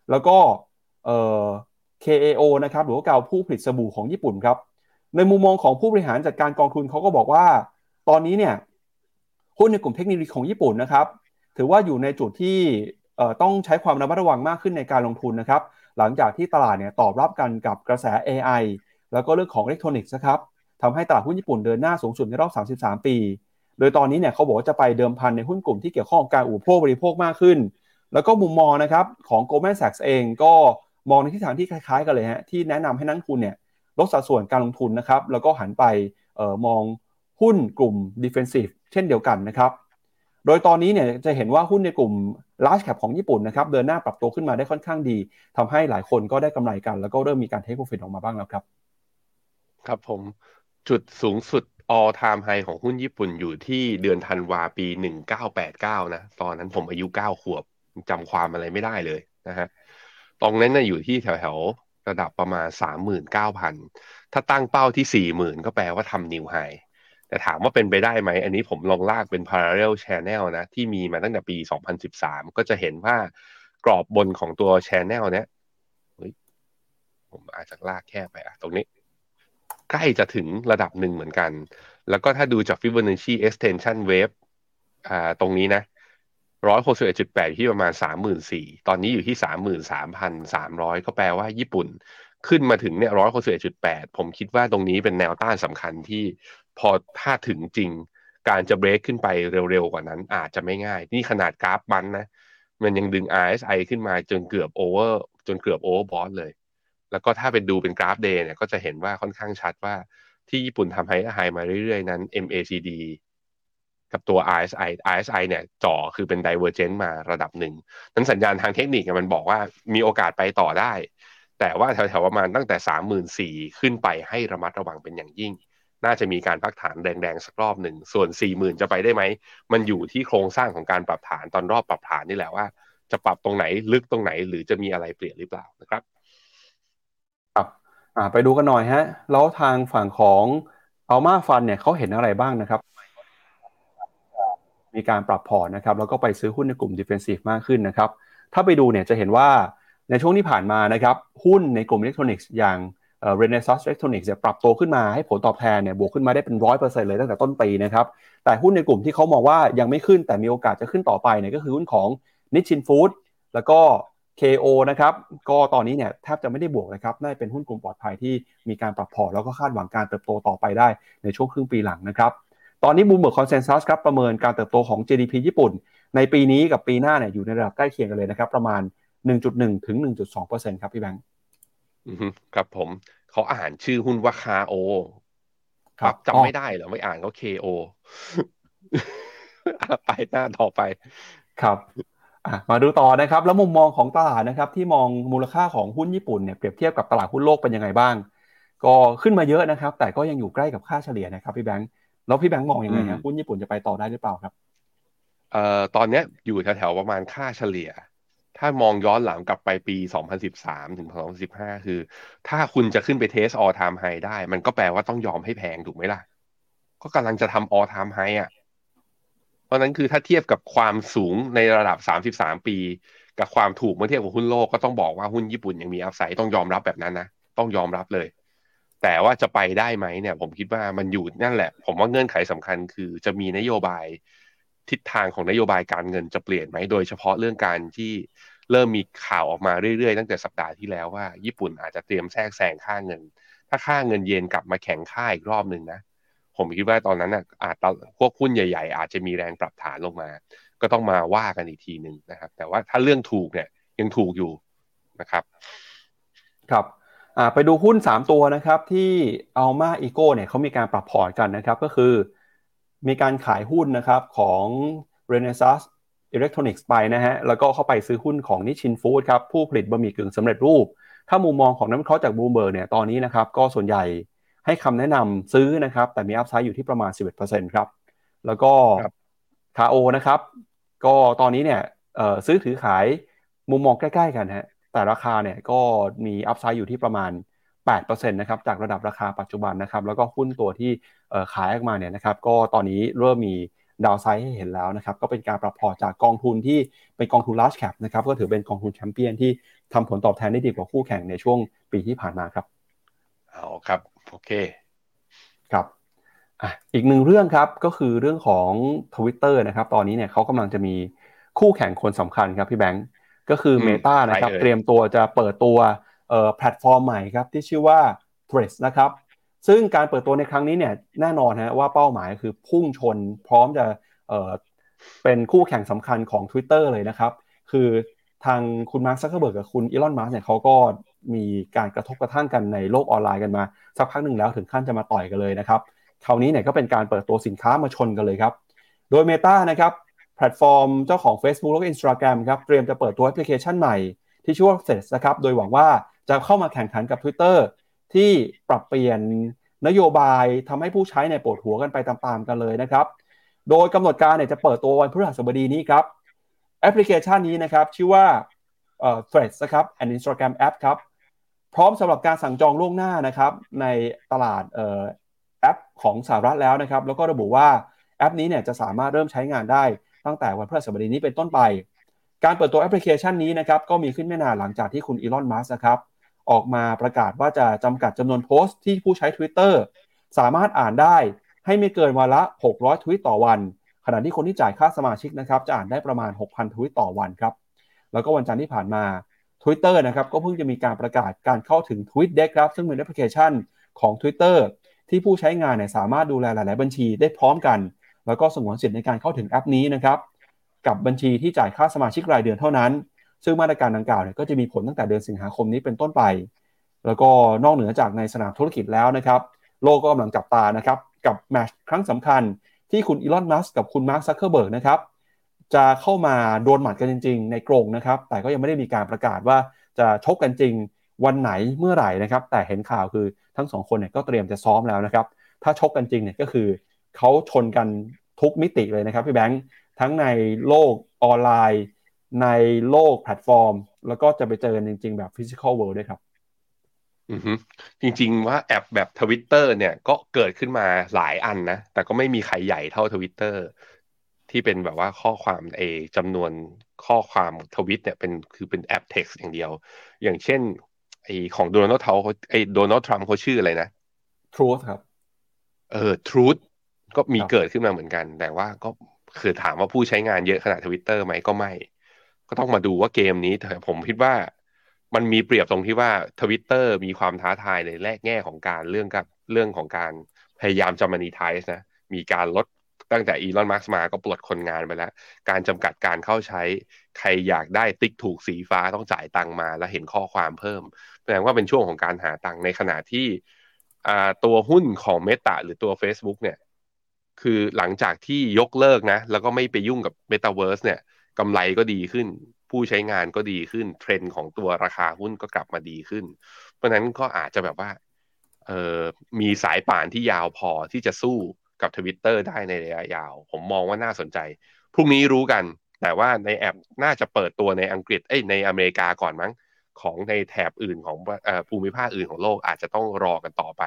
แล้วก็เอ่อ KAO นะครับหรือว่าเก่าผู้ผลิตสบู่ของญี่ปุ่นครับ ในมุมมองของผู้บริหารจัดการกองทุนเขาก็บอกว่า ตอนนี้เนี่ยหุ้นในกลุ่มเทคโนโลยีของญี่ปุ่นนะครับ ถือว่าอยู่ในจุดที่ต้องใช้ความระมัดระวังมากขึ้นในการลงทุนนะครับ หลังจากที่ตลาดเนี่ยตอบรับกันกับกระแส AI แล้วก็เรื่องของอิเล็กทรอนิกส์นะครับทำให้ตลาดหุ้นญี่ปุ่นเดินหน้าสูงสุดในรอบ 33 ปี โดยตอนนี้เนี่ยเขาบอกว่าจะไปเดิมพันในหุ้นกลุ่มที่เกี่ยวข้องกับการอุปโภคบริโภคมากขึ้น แล้วก็มุมมองนะครับของ Goldman Sachs เองก็ มองในทิศทางที่คล้ายๆกันเลยฮะที่แนะนำให้นักทุนเนี่ยลดสัดส่วนการลงทุนนะครับแล้วก็หันไปออมองหุ้นกลุ่ม defensive เช่นเดียวกันนะครับโดยตอนนี้เนี่ยจะเห็นว่าหุ้นในกลุ่ม large cap ของญี่ปุ่นนะครับเดินหน้าปรับตัวขึ้นมาได้ค่อนข้างดีทำให้หลายคนก็ได้กำไรกัน แล้วก็เริ่มมีการเทคโปรฟิตออกมาบ้างแล้วครับ ครับผมจุดสูงสุด all time high ของหุ้นญี่ปุ่นอยู่ที่เดือนธันวาปี 1989 นะ ตอนนั้นผมอายุ 9 ขวบจำความอะไรไม่ได้เลยนะฮะ ตรงนั้นนะอยู่ที่แถวๆ ระดับประมาณ 39,000 ถ้าตั้งเป้าที่ 40,000 ก็แปลว่าทำนิวไฮแต่ถามว่าเป็นไปได้ไหม อันนี้ผมลองลากเป็น parallel channel นะ ที่มีมาตั้งแต่ปี 2013 ก็จะเห็นว่ากรอบบนของตัว channel เนี้ยเฮ้ยผมอาจจะลากแค่ไปอะตรงนี้ ใกล้จะถึงระดับหนึ่งเหมือนกัน แล้วก็ถ้าดูจาก Fibonacci extension wave อ่าตรงนี้นะ ร้อยหกสิบเอ็ดจุดแปดที่ประมาณสามหมื่นสี่ตอนนี้อยู่ที่สามหมื่นสามพันสามร้อยก็แปลว่าญี่ปุ่น ขึ้นมาถึงเนี่ยร้อยหกสิบเอ็ดจุดแปดผมคิดว่าตรงนี้เป็นแนวต้านสำคัญที่พอถ้าถึงจริง การจะเบรกขึ้นไปเร็วๆกว่านั้น อาจจะไม่ง่าย นี่ขนาดกราฟมันนะ มันยังดึง RSI ขึ้นมาจนเกือบโอเวอร์จนเกือบโอเวอร์บอสเลย แล้วก็ถ้าเป็นดูเป็นกราฟ day เนี่ยก็จะเห็นว่าค่อนข้างชัดว่าที่ญี่ปุ่นทำให้ไฮมาเรื่อยๆนั้น MACD กับตัว RSI RSI เนี่ยจ่อคือเป็น divergent มาระดับหนึ่งนั้นสัญญาณทางเทคนิคมันบอกว่ามีโอกาสไปต่อได้ แต่ว่าแถวๆประมาณตั้งแต่ 34,000ขึ้นไปให้ระมัดระวังเป็นอย่างยิ่ง น่าจะมีการพักฐานแดงๆ สักรอบหนึ่ง ส่วน 4 0,000 จะไปได้ไหม มันอยู่ที่โครงสร้างของการปรับฐานตอนรอบปรับฐานนี่แหละว่า จะปรับตรงไหนลึกตรงไหนหรือจะมีอะไรเปลี่ยนหรือเปล่านะครับครับไปดูกันหน่อยฮะแล้วทางฝั่งของอัลมาฟันเนี่ยเขาเห็นอะไรบ้างนะครับ มีการปรับพอร์ตนะครับแล้วก็ไปซื้อหุ้นในกลุ่ม Defensive มากขึ้นนะครับถ้าไปดูเนี่ยจะเห็นว่าในช่วงที่ผ่านมานะครับหุ้นในกลุ่มอิเล็กทรอนิกส์อย่าง Renesas Electronics ปรับตัวขึ้นมาให้ผลตอบแทนเนี่ยบวกขึ้นมาได้เป็นร้อยเปอร์เซ็นต์เลยตั้งแต่ต้นปีนะครับแต่หุ้นในกลุ่มที่เขามองว่ายังไม่ขึ้นแต่มีโอกาสจะขึ้นต่อไปเนี่ยก็คือหุ้นของNissin Foods แล้วก็ KO นะครับก็ตอนนี้เนี่ยแทบจะไม่ได้บวกนะครับน่าจะเป็นหุ้นกลุ่มปลอดภัยที่มีการปรับพอร์ตแล้วก็คาดหวังการเติบโตต่อไปได้ในช่วงครึ่งปีหลังนะครับ ตอนนี้ Bloomberg Consensus ครับประเมินการเติบโตของ GDP ญี่ปุ่น ในปีนี้กับปีหน้าเนี่ยอยู่ในระดับใกล้เคียงกันเลยนะครับ ประมาณ 1.1 ถึง 1.2%ครับพี่แบงค์ครับผมเขาอ่านชื่อหุ้นว่า Kao ครับจำไม่ได้เหรอไม่อ่านเขา KOไปหน้าต่อไปครับมาดูต่อนะครับ แล้วมุมมองของตลาดนะครับ ที่มองมูลค่าของหุ้นญี่ปุ่นเนี่ยเปรียบเทียบกับตลาดหุ้นโลกเป็นยังไงบ้าง ก็ขึ้นมาเยอะนะครับ แต่ก็ยังอยู่ใกล้กับค่าเฉลี่ยนะครับพี่แบงค์ แล้วพี่แบงค์มองอยังไงครับหุ้นญี่ปุ่นจะไปต่อได้หรือเปล่าครับเอ่อตอนนี้อยู่แถวๆประมาณค่าเฉลี่ย ถ้ามองย้อนหลังกลับไปปี 2013 ถึง 2015 คือ ถ้าคุณจะขึ้นไปเทสออทามไฮได้ มันก็แปลว่าต้องยอมให้แพงถูกไหมล่ะ ก็กำลังจะทำออทามไฮอะ เพราะนั้นคือถ้าเทียบกับความสูงในระดับ 33 ปี กับความถูกเมื่อเทียบกับหุ้นโลกก็ต้องบอกว่าหุ้นญี่ปุ่นยังมีอัพไซด์ต้องยอมรับแบบนั้นนะ ต้องยอมรับเลย แต่ว่าจะไปได้ไหมเนี่ย ผมคิดว่ามันอยู่นั่นแหละ ผมว่าเงื่อนไขสำคัญคือจะมีนโยบายทิศทางของนโยบายการเงินจะเปลี่ยนไหมโดยเฉพาะเรื่องการที่เริ่มมีข่าวออกมาเรื่อยๆ ตั้งแต่สัปดาห์ที่แล้วว่า ญี่ปุ่นอาจจะเตรียมแทรกแซงค่าเงิน ถ้าค่าเงินเยนกลับมาแข็งค่าอีกรอบหนึ่งนะผมคิดว่าตอนนั้นอะอาจพวกหุ้นใหญ่ ๆ อาจจะมีแรงปรับฐานลงมา ก็ต้องมาว่ากันอีกทีหนึ่งนะครับ แต่ว่าถ้าเรื่องถูกเนี่ยยังถูกอยู่นะครับ ครับ ไปดูหุ้น 3 ตัวนะครับที่เอามาอีโก้เนี่ยเขามีการปรับพอร์ตกันนะครับก็คือ มีการขายหุ้นนะครับของ Renaissance Electronics ไปนะฮะแล้วก็เข้าไปซื้อหุ้นของนิชินฟู้ดครับผู้ผลิตบะหมี่กึ่งสำเร็จรูป ถ้ามุมมองของนักวิเคราะห์จากบูมเบอร์เนี่ยตอนนี้นะครับก็ส่วนใหญ่ให้คำแนะนำซื้อนะครับแต่มี upside อยู่ที่ประมาณ 11%ครับแล้วก็ Kao นะครับก็ตอนนี้เนี่ยซื้อถือขายมุมมองใกล้ ๆ กันฮะ แต่ราคาเนี่ยก็มี upside อยู่ที่ประมาณ 8%นะครับจากระดับราคาปัจจุบันนะครับแล้วก็หุ้นตัวที่ขายออกมาเนี่ยนะครับก็ตอนนี้เริ่มมี downside ให้เห็นแล้วนะครับก็เป็นการปรับพอร์ตจากกองทุนที่เป็นกองทุน large cap นะครับก็ถือเป็นกองทุนแชมเปี้ยนที่ทำผลตอบแทนได้ดีกว่าคู่แข่งในช่วงปีที่ผ่านมาครับเอาครับโอเคครับอะอีกหนึ่งเรื่องครับก็คือเรื่องของ Twitter นะครับตอนนี้เนี่ยเขากำลังจะมีคู่แข่งคนสำคัญครับพี่แบงก์ ก็คือ Meta นะครับเตรียมตัวจะเปิดตัวแพลตฟอร์มใหม่ครับที่ชื่อว่า Threads นะครับซึ่งการเปิดตัวในครั้งนี้เนี่ยแน่นอนฮะว่าเป้าหมายคือพุ่งชนพร้อมจะเป็นคู่แข่งสำคัญของ Twitter เลยนะครับ คือทางคุณมาร์คซักเคอร์เบิร์กกับคุณอีลอนมัสก์เนี่ยเขาก็มีการกระทบกระทั่งกันในโลกออนไลน์กันมา สักพักหนึ่งแล้วถึงขั้นจะมาต่อยกันเลยนะครับ คราวนี้เนี่ยก็เป็นการเปิดตัวสินค้ามาชนกันเลยครับ โดย Meta นะครับแพ ลตฟอร์มเจ้าของ Facebook และ Instagram ครับเตรียมจะเปิดตัวแอปพลิเคชันใหม่ที่ชื่อว่า Threads นะครับโดยหวังว่าจะเข้ามาแข่งขันกับ Twitter ที่ปรับเปลี่ยนนโยบายทำให้ผู้ใช้ในปวดหัวกันไปตามๆกันเลยนะครับ โดยกำหนดการเนี่ยจะเปิดตัววันพฤหัสบดีนี้ครับแอปพลิเคชันนี้นะครับชื่อว่าเอ่อ Threads นะครับ and Instagram App ครับพร้อมสำหรับการสั่งจองล่วงหน้านะครับในตลาดเอ่อแอปของสหรัฐแล้วนะครับ แล้วก็ระบุว่าแอปนี้เนี่ยจะสามารถเริ่มใช้งานได้ ตั้งแต่วันพฤหัสบดีนี้เป็นต้นไป การเปิดตัวแอปพลิเคชันนี้นะครับก็มีขึ้นไม่นานหลังจากที่คุณอีลอนมัสนะครับออกมาประกาศว่าจะจำกัดจำนวนโพสต์ที่ผู้ใช้ Twitter สามารถอ่านได้ให้ไม่เกินวันละ 600 ทวิตต่อวัน ขณะที่คนที่จ่ายค่าสมาชิกนะครับจะอ่านได้ประมาณ 6,000 ทวิตต่อวันครับ แล้วก็วันจันทร์ที่ผ่านมา Twitter นะครับก็เพิ่งจะมีการประกาศการเข้าถึง Tweet Deck ครับ ซึ่งเป็นแอปพลิเคชันของ Twitter ที่ผู้ใช้งานเนี่ยสามารถดูแลหลาย ๆ บัญชีได้พร้อมกัน แล้วก็สงวนสิทธิ์ในการเข้าถึงแอปนี้นะครับกับบัญชีที่จ่ายค่าสมาชิกรายเดือนเท่านั้น ซึ่งมาตรการดังกล่าวเนี่ยก็จะมีผลตั้งแต่เดือนสิงหาคมนี้เป็นต้นไป แล้วก็นอกเหนือจากในสนามธุรกิจแล้วนะครับ โลกก็กำลังจับตานะครับกับแมตช์ครั้งสำคัญที่คุณอีลอนมัสก์กับคุณมาร์คซักเคอร์เบิร์กนะครับจะเข้ามาดวลหมัดกันจริง ๆ ในกรงนะครับ แต่ก็ยังไม่ได้มีการประกาศว่าจะชกกันจริงวันไหนเมื่อไหร่นะครับ แต่เห็นข่าวคือทั้งสองคนเนี่ยก็เตรียมจะซ้อมแล้วนะครับ ถ้าชกกันจริงเนี่ยก็คือ เขาชนกันทุกมิติเลยนะครับพี่แบงค์ทั้งในโลกออนไลน์ ในโลกแพลตฟอร์ม แล้วก็จะไปเจอจริง ๆ แบบ physical world ด้วยครับอือฮึจริงๆว่าแอปแบบทวิตเตอร์เนี่ยก็เกิดขึ้นมาหลายอันนะ แต่ก็ไม่มีใครใหญ่เท่าทวิตเตอร์ที่เป็นแบบว่าข้อความเอจำนวนข้อความทวิตเนี่ยเป็นคือเป็นแอปเท็กซ์อย่างเดียว อย่างเช่นไอของโดนัลด์ทรัมป์เขาไอโดนัลด์ทรัมป์เขาชื่ออะไรนะ Truth ครับ เออ Truth ก็มีครับเกิดขึ้นมาเหมือนกัน แต่ว่าก็คือถามว่าผู้ใช้งานเยอะขนาดทวิตเตอร์ไหมก็ไม่ ก็ต้องมาดูว่าเกมนี้แต่ผมคิดว่ามันมีเปรียบตรงที่ว่าทวิตเตอร์มีความท้าทายในแรกแง่ของการเรื่องกับเรื่องของการพยายามจะ monetize นะ มีการลดตั้งแต่อีลอนมัสก์มาก็ปลดคนงานไปแล้ว การจำกัดการเข้าใช้ ใครอยากได้ติ๊กถูกสีฟ้าต้องจ่ายตังค์มา แล้วเห็นข้อความเพิ่มแสดงว่าเป็นช่วงของการหาตังค์ในขณะที่อ่าตัวหุ้นของ Meta หรือตัว Facebook เนี่ย คือหลังจากที่ยกเลิกนะ แล้วก็ไม่ไปยุ่งกับ Metaverse เนี่ยกำไรก็ดีขึ้น ผู้ใช้งานก็ดีขึ้น เทรนด์ของตัวราคาหุ้นก็กลับมาดีขึ้น เพราะนั้นก็อาจจะแบบว่าเออมีสายป่านที่ยาวพอที่จะสู้กับทวิตเตอร์ได้ในระยะยาว ผมมองว่าน่าสนใจ พรุ่งนี้รู้กัน แต่ว่าในแอปน่าจะเปิดตัวในอังกฤษเอ้ยในอเมริกาก่อนมั้ง ของในแถบอื่นของภูมิภาคอื่นของโลกอาจจะต้องรอกันต่อไป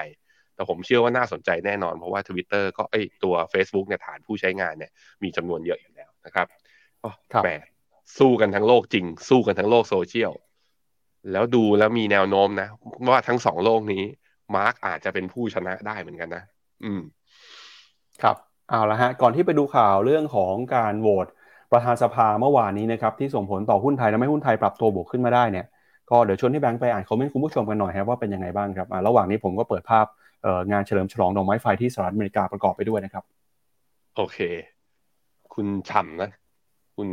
แต่ผมเชื่อว่าน่าสนใจแน่นอน เพราะว่า Twitter ก็เอ้ยตัว Facebook เนี่ยฐานผู้ใช้งานเนี่ยมีจำนวนเยอะอยู่แล้วนะครับก็ครับแหมสู้กันทั้งโลกจริง สู้กันทั้งโลกโซเชียลแล้วดูแล้วมีแนวโน้มนะ ว่าทั้งสองโลกนี้ มาร์กอาจจะเป็นผู้ชนะได้เหมือนกันนะ อืม ครับเอาละฮะ ก่อนที่ไปดูข่าวเรื่องของการโหวตประธานสภาเมื่อวานนี้นะครับ ที่ส่งผลต่อหุ้นไทยและไม่หุ้นไทยปรับตัวบวกขึ้นมาได้เนี่ยก็เดี๋ยวชวนที่แบงค์ไปอ่านคอมเมนต์คุณผู้ชมกันหน่อยครับว่าเป็นยังไงบ้างครับอ่าระหว่างนี้ผมก็เปิดภาพเอ่อ งานเฉลิมฉลองดอกไม้ไฟที่สหรัฐอเมริกาประกอบไปด้วยนะครับ โอเค คุณฉ่ำนะ คุณ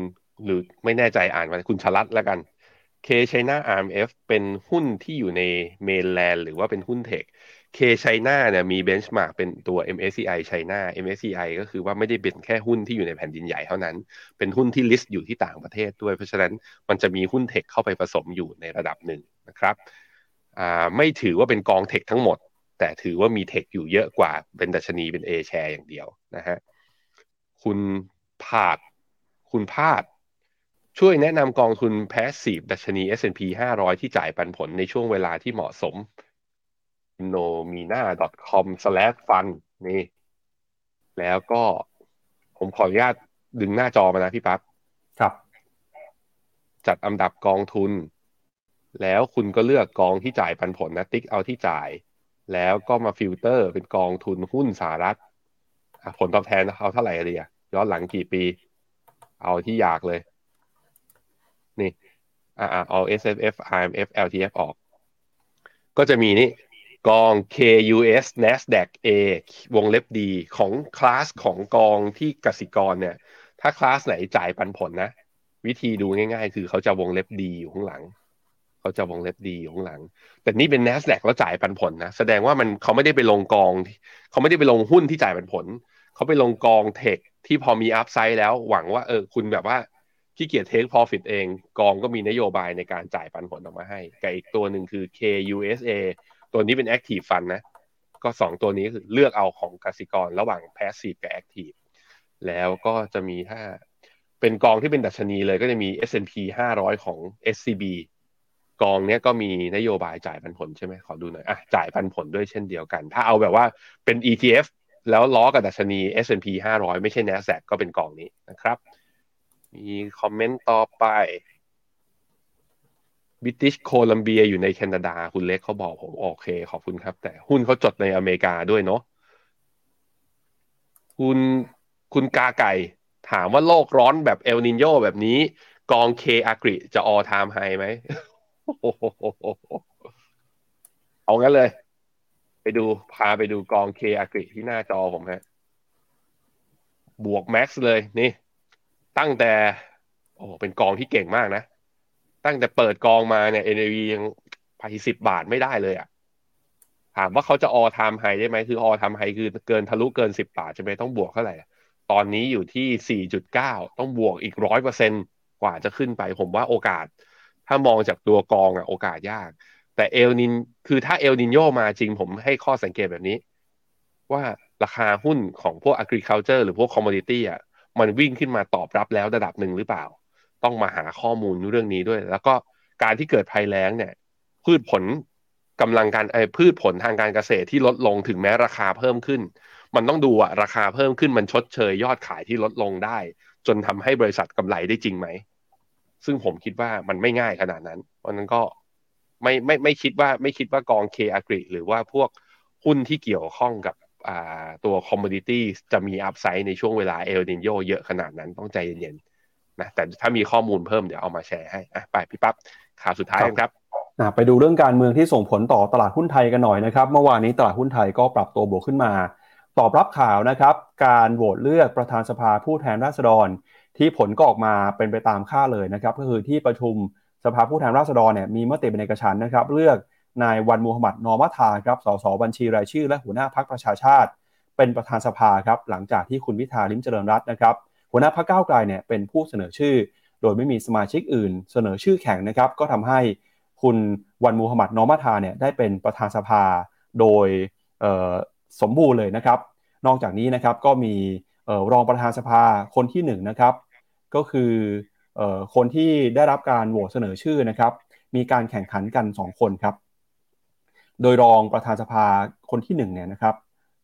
หรือไม่แน่ใจอ่านมาคุณชลัดแล้วกัน K China RMF เป็นหุ้นที่อยู่ในเมนแลนด์หรือว่าเป็นหุ้นเทค K China เนี่ยมี benchmark เป็นตัว MSCI China MSCI ก็คือว่าไม่ได้เป็นแค่หุ้นที่อยู่ในแผ่นดินใหญ่เท่านั้น เป็นหุ้นที่ list อยู่ที่ต่างประเทศด้วย เพราะฉะนั้นมันจะมีหุ้น tech เข้าไปผสมอยู่ในระดับหนึ่งนะครับอ่าไม่ถือว่าเป็นกอง tech ทั้งหมด แต่ถือว่ามี tech อยู่เยอะกว่าเป็นดัชนีเป็น A share อย่างเดียวนะฮะคุณพาดคุณพาด ช่วยแนะนำกองทุน Passive ดัชนี S&P 500 ที่จ่ายปันผลในช่วงเวลาที่เหมาะสม finnomena.com/fund นี่ แล้วก็ผมขออนุญาตดึงหน้าจอมานะพี่ปั๊บครับ จัดอันดับกองทุน แล้วคุณก็เลือกกองที่จ่ายปันผลนะ ติ๊กเอาที่จ่าย แล้วก็มาฟิลเตอร์เป็นกองทุนหุ้นสหรัฐผลตอบแทนเอาเท่าไหร่ดีอะย้อนหลังกี่ปี เอาที่อยากเลย นี่อ่าเอา S F F I M F L T F ออก ก็จะมีนี่กอง KUS NASDAQ A วงเล็บดีของคลาสของกองที่กสิกรเนี่ย ถ้าคลาสไหนจ่ายปันผลนะ วิธีดูง่ายๆ คือเขาจะวงเล็บดีอยู่ข้างหลัง เขาจะวงเล็บดีอยู่ข้างหลัง แต่นี่เป็น NASDAQ แล้วจ่ายปันผลนะ แสดงว่ามันเขาไม่ได้ไปลงกอง เขาไม่ได้ไปลงหุ้นที่จ่ายปันผล เขาไปลงกองเทคที่พอมีอัพไซด์แล้วหวังว่าเออคุณแบบว่าขี้เกียจเทค profit เอง กองก็มีนโยบายในการจ่ายปันผลออกมาให้กับอีกตัวหนึ่งคือ KUSA ตัวนี้เป็น Active Fund นะ ก็สองตัวนี้คือเลือกเอาของกสิกรระหว่าง Passive กับ Active แล้วก็จะมีถ้าเป็นกองที่เป็นดัชนีเลยก็จะมี S&P 500 ของ SCB กองเนี้ยก็มีนโยบายจ่ายปันผลใช่ไหมขอดูหน่อยอะจ่ายปันผลด้วยเช่นเดียวกัน ถ้าเอาแบบว่าเป็น ETF แล้วล้อกับดัชนี S&P 500 ไม่ใช่ NASDAQ ก็เป็นกองนี้นะครับ มี comment ต่อไปบริติชโคลัมเบียอยู่ในแคนาดา คุณเล็กเขาบอกผม โอเค ขอบคุณครับ แต่หุ้นเขาจดในอเมริกาด้วยเนาะคุณคุณกาไก่ ถามว่าโลกร้อนแบบเอลนินโยแบบนี้ กอง K-AGRI จะ all-time high ไหม เอางั้นเลย ไปดูพาไปดูกองเคอากริที่หน้าจอผมฮะ บวกแม็กซ์เลยนี่ ตั้งแต่ โอ้เป็นกองที่เก่งมากนะ ตั้งแต่เปิดกองมาเนี่ย NAV ยังไปสิบบาทไม่ได้เลยอะ่ะ ถามว่าเขาจะออทามไฮได้ไหมคือออทามไฮคือเกินทะลุเกินสิบบาทใช่ไหมต้องบวกเท่าไหร่ตอนนี้อยู่ที่สี่จุดเก้าต้องบวกอีกร้อยเปอร์เซ็นกว่าจะขึ้นไปผมว่าโอกาส ถ้ามองจากตัวกองอะโอกาสยาก แต่เอลนินคือถ้าเอลนินโยมาจริงผมให้ข้อสังเกตแบบนี้ ว่าราคาหุ้นของพวก agriculture หรือพวก commodity อะมันวิ่งขึ้นมาตอบรับแล้วระดับหนึ่งหรือเปล่า ต้องมาหาข้อมูลเรื่องนี้ด้วย แล้วก็การที่เกิดภัยแล้งเนี่ย พืชผลกำลังการไอ้พืชผลทางการเกษตรที่ลดลงถึงแม้ราคาเพิ่มขึ้น มันต้องดูอะราคาเพิ่มขึ้นมันชดเชยยอดขายที่ลดลงได้ จนทำให้บริษัทกำไรได้จริงไหม ซึ่งผมคิดว่ามันไม่ง่ายขนาดนั้น เพราะนั้นก็ไม่ไม่ไม่คิดว่าไม่คิดว่ากองเคอ g r i หรือว่าพวกหุ้นที่เกี่ยวข้องกับตัว commodity จะมี upside ในช่วงเวลาเอลนินโยเยอะขนาดนั้นต้องใจเย็นๆนะแต่ถ้ามีข้อมูลเพิ่มเดี๋ยวเอามาแชร์ให้อะไปพี่ปั๊บข่าวสุดท้ายกันครับไปดูเรื่องการเมืองที่ส่งผลต่อตลาดหุ้นไทยกันหน่อยนะครับ เมื่อวานนี้ตลาดหุ้นไทยก็ปรับตัวบวกขึ้นมา ตอบรับข่าวนะครับ การโหวตเลือกประธานสภาผู้แทนราษฎร ที่ผลก็ออกมาเป็นไปตามค่าเลยนะครับก็คือที่ประชุมสภาผู้แทนราษฎรเนี่ยมีมติเป็นเอกฉันนะครับ เลือกนายวันมูฮัมหมัดนอมัทาครับสสบัญชีรายชื่อ และหัวหน้าพักประชาชาติ เป็นประธานสภาครับหลังจากที่คุณวิธาลิมเจริญรัตน์นะครับหัวหน้าพักก้าวไกลเนี่ยเป็นผู้เสนอชื่อ โดยไม่มีสมาชิกอื่น เสนอชื่อแข่งนะครับก็ทำให้คุณวันมูฮัมหมัดนอมัทาเนี่ยได้เป็นประธานสภาโดยสมบูรณ์เลยนะครับ นอกจากนี้นะครับก็มี รองประธานสภาคนที่1นนะครับ ก็คือคนที่ได้รับการโหวตเสนอชื่อนะครับ มีการแข่งขันกัน 2 คนครับ โดยรองประธานสภาคนที่1เนี่ยนะครับ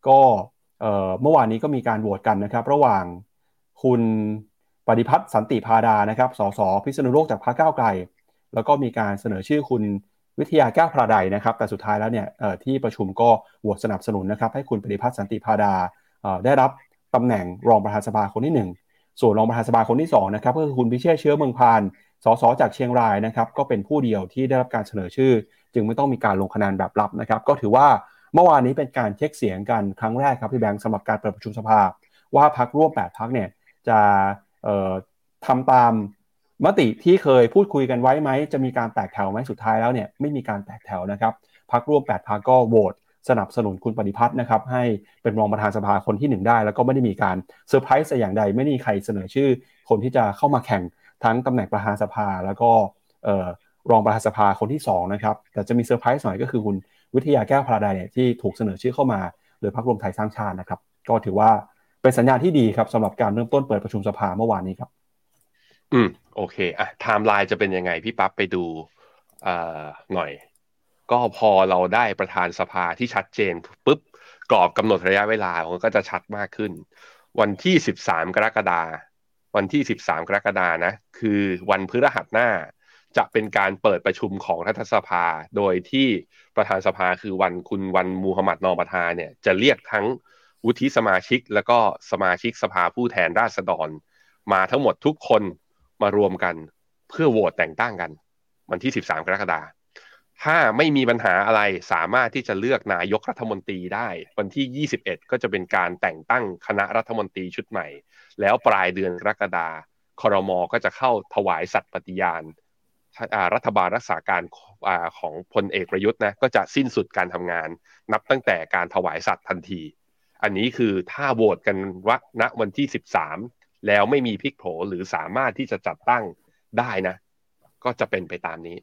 ก็เมื่อวานนี้ก็มีการโหวตกันนะครับ ระหว่างคุณปฏิพัฒน์สันติพาดานะครับ สสพิษณุโลกจากพรรคก้าวไกล แล้วก็มีการเสนอชื่อคุณวิทยาแก้วพราใดนะครับ แต่สุดท้ายแล้วเนี่ยที่ประชุมก็โหวตสนับสนุนนะครับ ให้คุณปฏิพัฒน์สันติพาดาได้รับ ตำแหน่งรองประธานสภาคนที่ 1 ส่วนรองประธานสภาคนที่2นะครับก็คือคุณพิเชษเชื้อเมืองพานสสจากเชียงรายนะครับก็เป็นผู้เดียวที่ได้รับการเสนอชื่อ จึงไม่ต้องมีการลงคะแนนแบบลับนะครับก็ถือว่าเมื่อวานนี้เป็นการเช็คเสียงกันครั้งแรกครับพี่แบงค์สำหรับการเปิดประชุมสภา ว่าพักร่วม 8 พักเนี่ยจะทำตามมติที่เคยพูดคุยกันไว้ไหม จะมีการแตกแถวไหมสุดท้ายแล้วเนี่ยไม่มีการแตกแถวนะครับพรรคร่วม 8 พรรคก็โหวต สนับสนุนคุณปดิพัทธ์นะครับให้เป็นรองประธานสภาคนที่ 1 ได้ แล้วก็ไม่ได้มีการเซอร์ไพรส์อย่างใดไม่มีใครเสนอชื่อ คนที่จะเข้ามาแข่งทั้งตำแหน่งประธานสภา แล้วก็รองประธานสภาคนที่2นะครับแต่จะมีเซอร์ไพรส์หน่อยก็คือคุณวิทยาแก้วภราดัยเนี่ยที่ถูกเสนอชื่อเข้ามาโดยพรรครวมไทยสร้างชาตินะครับ ก็ถือว่าเป็นสัญญาณที่ดีครับสำหรับการเริ่มต้นเปิดประชุมสภาเมื่อวานนี้ครับ อืมโอเคอะไทม์ไลน์จะเป็นยังไงพี่ปั๊บไปดูอ่าหน่อย ก็พอเราได้ประธานสภาที่ชัดเจนปุ๊บกรอบกำหนดระยะเวลามันก็จะชัดมากขึ้น วันที่สิบสามกรกฎาวันที่สิบสามกรกฎานะ คือวันพฤหัสหน้า จะเป็นการเปิดประชุมของรัฐสภา โดยที่ประธานสภาคือวันคุณวันมูฮัมหมัดนอประธานเนี่ยจะเรียกทั้งวุฒิสมาชิก แล้วก็สมาชิกสภาผู้แทนราษฎร มาทั้งหมดทุกคนมารวมกัน เพื่อโหวตแต่งตั้งกัน วันที่ 13 กรกฎาคม ถ้าไม่มีปัญหาอะไรสามารถที่จะเลือกนายกรัฐมนตรีได้ วันที่ 21 ก็จะเป็นการแต่งตั้งคณะรัฐมนตรีชุดใหม่ แล้วปลายเดือนกรกฎาคอรมอก็จะเข้าถวายสัตย์ปฏิญาณรัฐบาลรักษาการของพลเอกประยุทธ์นะก็จะสิ้นสุดการทำงาน นับตั้งแต่การถวายสัตย์ทันที อันนี้คือถ้าโหวตกันว่าณวันที่ 13 แล้วไม่มีพิกโผหรือสามารถที่จะจัดตั้งได้นะ ก็จะเป็นไปตามนี้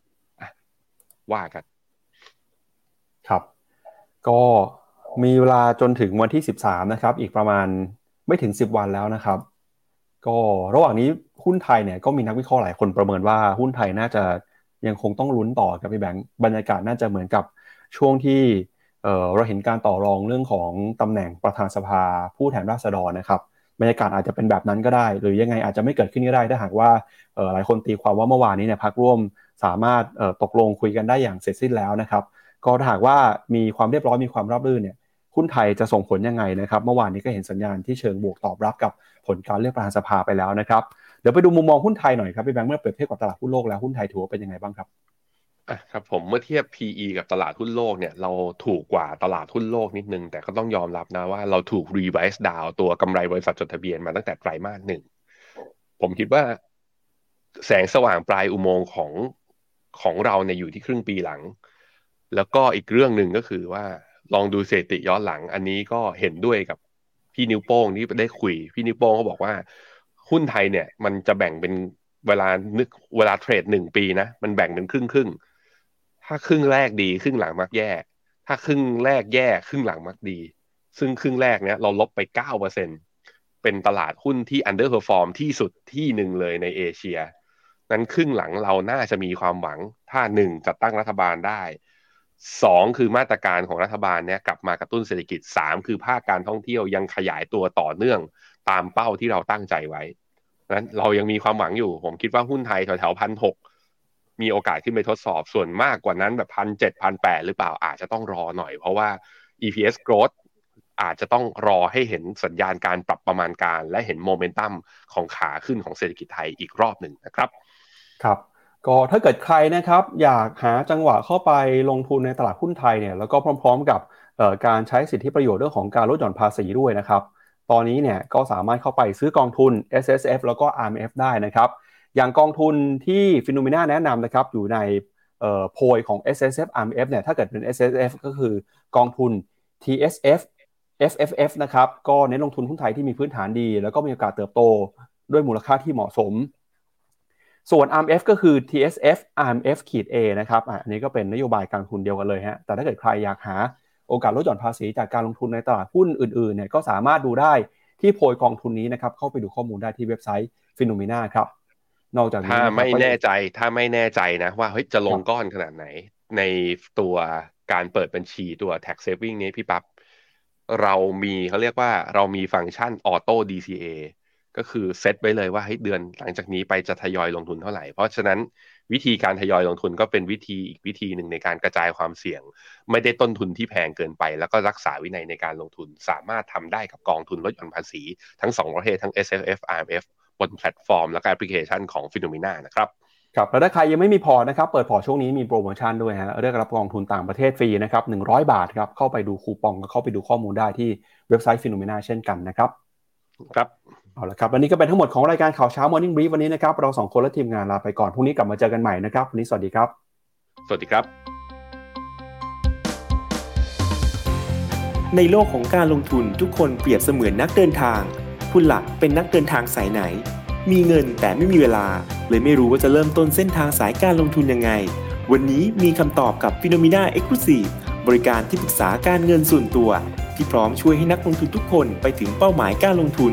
ว่ากัน ครับ ก็มีเวลาจนถึงวันที่ 13 นะครับ อีกประมาณไม่ถึง 10 วันแล้วนะครับ ก็ระหว่างนี้หุ้นไทยเนี่ยก็มีนักวิเคราะห์หลายคนประเมินว่าหุ้นไทยน่าจะยังคงต้องลุ้นต่อครับพี่แบงค์บรรยากาศน่าจะเหมือนกับช่วงที่เราเห็นการต่อรองเรื่องของตำแหน่งประธานสภาผู้แทนราษฎรนะครับบรรยากาศอาจจะเป็นแบบนั้นก็ได้ หรือยังไงอาจจะไม่เกิดขึ้นก็ได้ถ้าหากว่าหลายคนตีความว่าเมื่อวานนี้เนี่ยพักร่วม สามารถตกลงคุยกันได้อย่างเสร็จสิ้นแล้วนะครับ ก็ถ้าหากว่ามีความเรียบร้อยมีความราบรื่นเนี่ยหุ้นไทยจะส่งผลยังไงนะครับ เมื่อวานนี้ก็เห็นสัญญาณที่เชิงบวกตอบรับกับผลการเลือกประธานสภาไปแล้วนะครับ เดี๋ยวไปดูมุมมองหุ้นไทยหน่อยครับพี่แบงค์เมื่อเปรียบเทียบกับตลาดหุ้นโลกแล้วหุ้นไทยถือว่าเป็นยังไงบ้างครับอะครับผมเมื่อเทียบ PE กับตลาดหุ้นโลกเนี่ยเราถูกกว่าตลาดหุ้นโลกนิดนึง แต่ก็ต้องยอมรับนะว่าเราถูก revise down ตัวกำไรบริษัทจดทะเบียนมาตั้งแต่ไตรมาสหนึ่งผมคิดว่าแสงสว่างปลายอุโมงค์ของ ของเราเนี่ยอยู่ที่ครึ่งปีหลัง แล้วก็อีกเรื่องหนึ่งก็คือว่าลองดูสถิติย้อนหลัง อันนี้ก็เห็นด้วยกับพี่นิ้วโป้งที่ได้คุย พี่นิ้วโป้งเขาบอกว่า หุ้นไทยเนี่ยมันจะแบ่งเป็นเวลานึกเวลาเทรดหนึ่งปีนะมันแบ่งเป็นครึ่งครึ่งถ้าครึ่งแรกดีครึ่งหลังมักแย่ ถ้าครึ่งแรกแย่ครึ่งหลังมักดี ซึ่งครึ่งแรกเนี้ยเราลบไปเก้าเปอร์เซ็นต์เป็นตลาดหุ้นที่ underperform ที่สุดที่หนึ่งเลยในเอเชีย นั้นครึ่งหลังเราน่าจะมีความหวัง ถ้าหนึ่งจัดตั้งรัฐบาลได้สองคือมาตรการของรัฐบาลเนี่ยกลับมากระตุ้นเศรษฐกิจสามคือภาคการท่องเที่ยวยังขยายตัวต่อเนื่องตามเป้าที่เราตั้งใจไว้นั้นเรายังมีความหวังอยู่ ผมคิดว่าหุ้นไทยแถวๆพันหกมีโอกาสขึ้นไปทดสอบส่วนมากกว่านั้นแบบพันเจ็ดพันแปดหรือเปล่าอาจจะต้องรอหน่อย เพราะว่า EPS growth อาจจะต้องรอให้เห็นสัญญาณการปรับประมาณการ และเห็นโมเมนตัมของขาขึ้นของเศรษฐกิจไทยอีกรอบหนึ่งนะครับ ครับก็ถ้าเกิดใครนะครับอยากหาจังหวะเข้าไปลงทุนในตลาดหุ้นไทยเนี่ยแล้วก็พร้อม ๆ กับการใช้สิทธิประโยชน์เรื่องของการลดหย่อนภาษีด้วยนะครับ ตอนนี้เนี่ยก็สามารถเข้าไปซื้อกองทุน S S F แล้วก็ R M F ได้นะครับ อย่างกองทุนที่ฟิโนเมนาแนะนำนะครับอยู่ในโพยของ S S F R M F เนี่ยถ้าเกิดเป็น S S F ก็คือกองทุน T S F SSF นะครับก็เน้นลงทุนหุ้นไทยที่มีพื้นฐานดี แล้วก็มีโอกาสเติบโตด้วยมูลค่าที่เหมาะสม ส่วน RMF ก็คือ TSF RMF ขีด A นะครับอันนี้ก็เป็นนโยบายการลงทุนเดียวกันเลยฮะแต่ถ้าเกิดใครอยากหาโอกาสลดหย่อนภาษีจากการลงทุนในตลาดหุ้นอื่นๆเนี่ยก็สามารถดูได้ที่โพยกองทุนนี้นะครับเข้าไปดูข้อมูลได้ที่เว็บไซต์ Finnomena ครับนอกจากนี้ถ้าไม่แน่ใจถ้าไม่แน่ใจนะว่าเฮ้ยจะลงก้อนขนาดไหน ในตัวการเปิดบัญชีตัว tax saving นี้พี่ปั๊บเรามีเขาเรียกว่าเรามีฟังก์ชัน auto DCA ก็คือเซตไว้เลยว่าให้เดือนหลังจากนี้ไปจะทยอยลงทุนเท่าไหร่ เพราะฉะนั้นวิธีการทยอยลงทุนก็เป็นวิธีอีกวิธีหนึ่งในการกระจายความเสี่ยง ไม่ได้ต้นทุนที่แพงเกินไป แล้วก็รักษาวินัยในการลงทุน สามารถทำได้กับกองทุนลดหย่อนภาษี ทั้ง2ประเภททั้ง S F F R M F บนแพลตฟอร์ม และแอปพลิเคชันของ Finnomena นะครับครับแล้วถ้าใครยังไม่มีพอร์ตนะครับ เปิดพอร์ตช่วงนี้มีโปรโมชั่นด้วยฮะเรียกรับกองทุนต่างประเทศฟรีนะครับ100 บาทครับเข้าไปดูคูปองก็เข้าไปดูข้อมูลได้ที่เว็บไซต์ Finnomena เช่นกันนะครับครับ เอาละครับวันนี้ก็เป็นทั้งหมดของรายการข่าวเช้า Morning Brief วันนี้นะครับ เราสองคนและทีมงานลาไปก่อนพรุ่งนี้กลับมาเจอกันใหม่นะครับวันนี้สวัสดีครับ สวัสดีครับ ในโลกของการลงทุนทุกคนเปรียบเสมือนนักเดินทาง คุณหลักเป็นนักเดินทางสายไหน มีเงินแต่ไม่มีเวลา เลยไม่รู้ว่าจะเริ่มต้นเส้นทางสายการลงทุนยังไง วันนี้มีคำตอบกับ p h e n o m e n a Exclusive บริการที่ปรึกษาการเงินส่วนตัว ที่พร้อมช่วยให้นักลงทุนทุกคนไปถึงเป้าหมายการลงทุน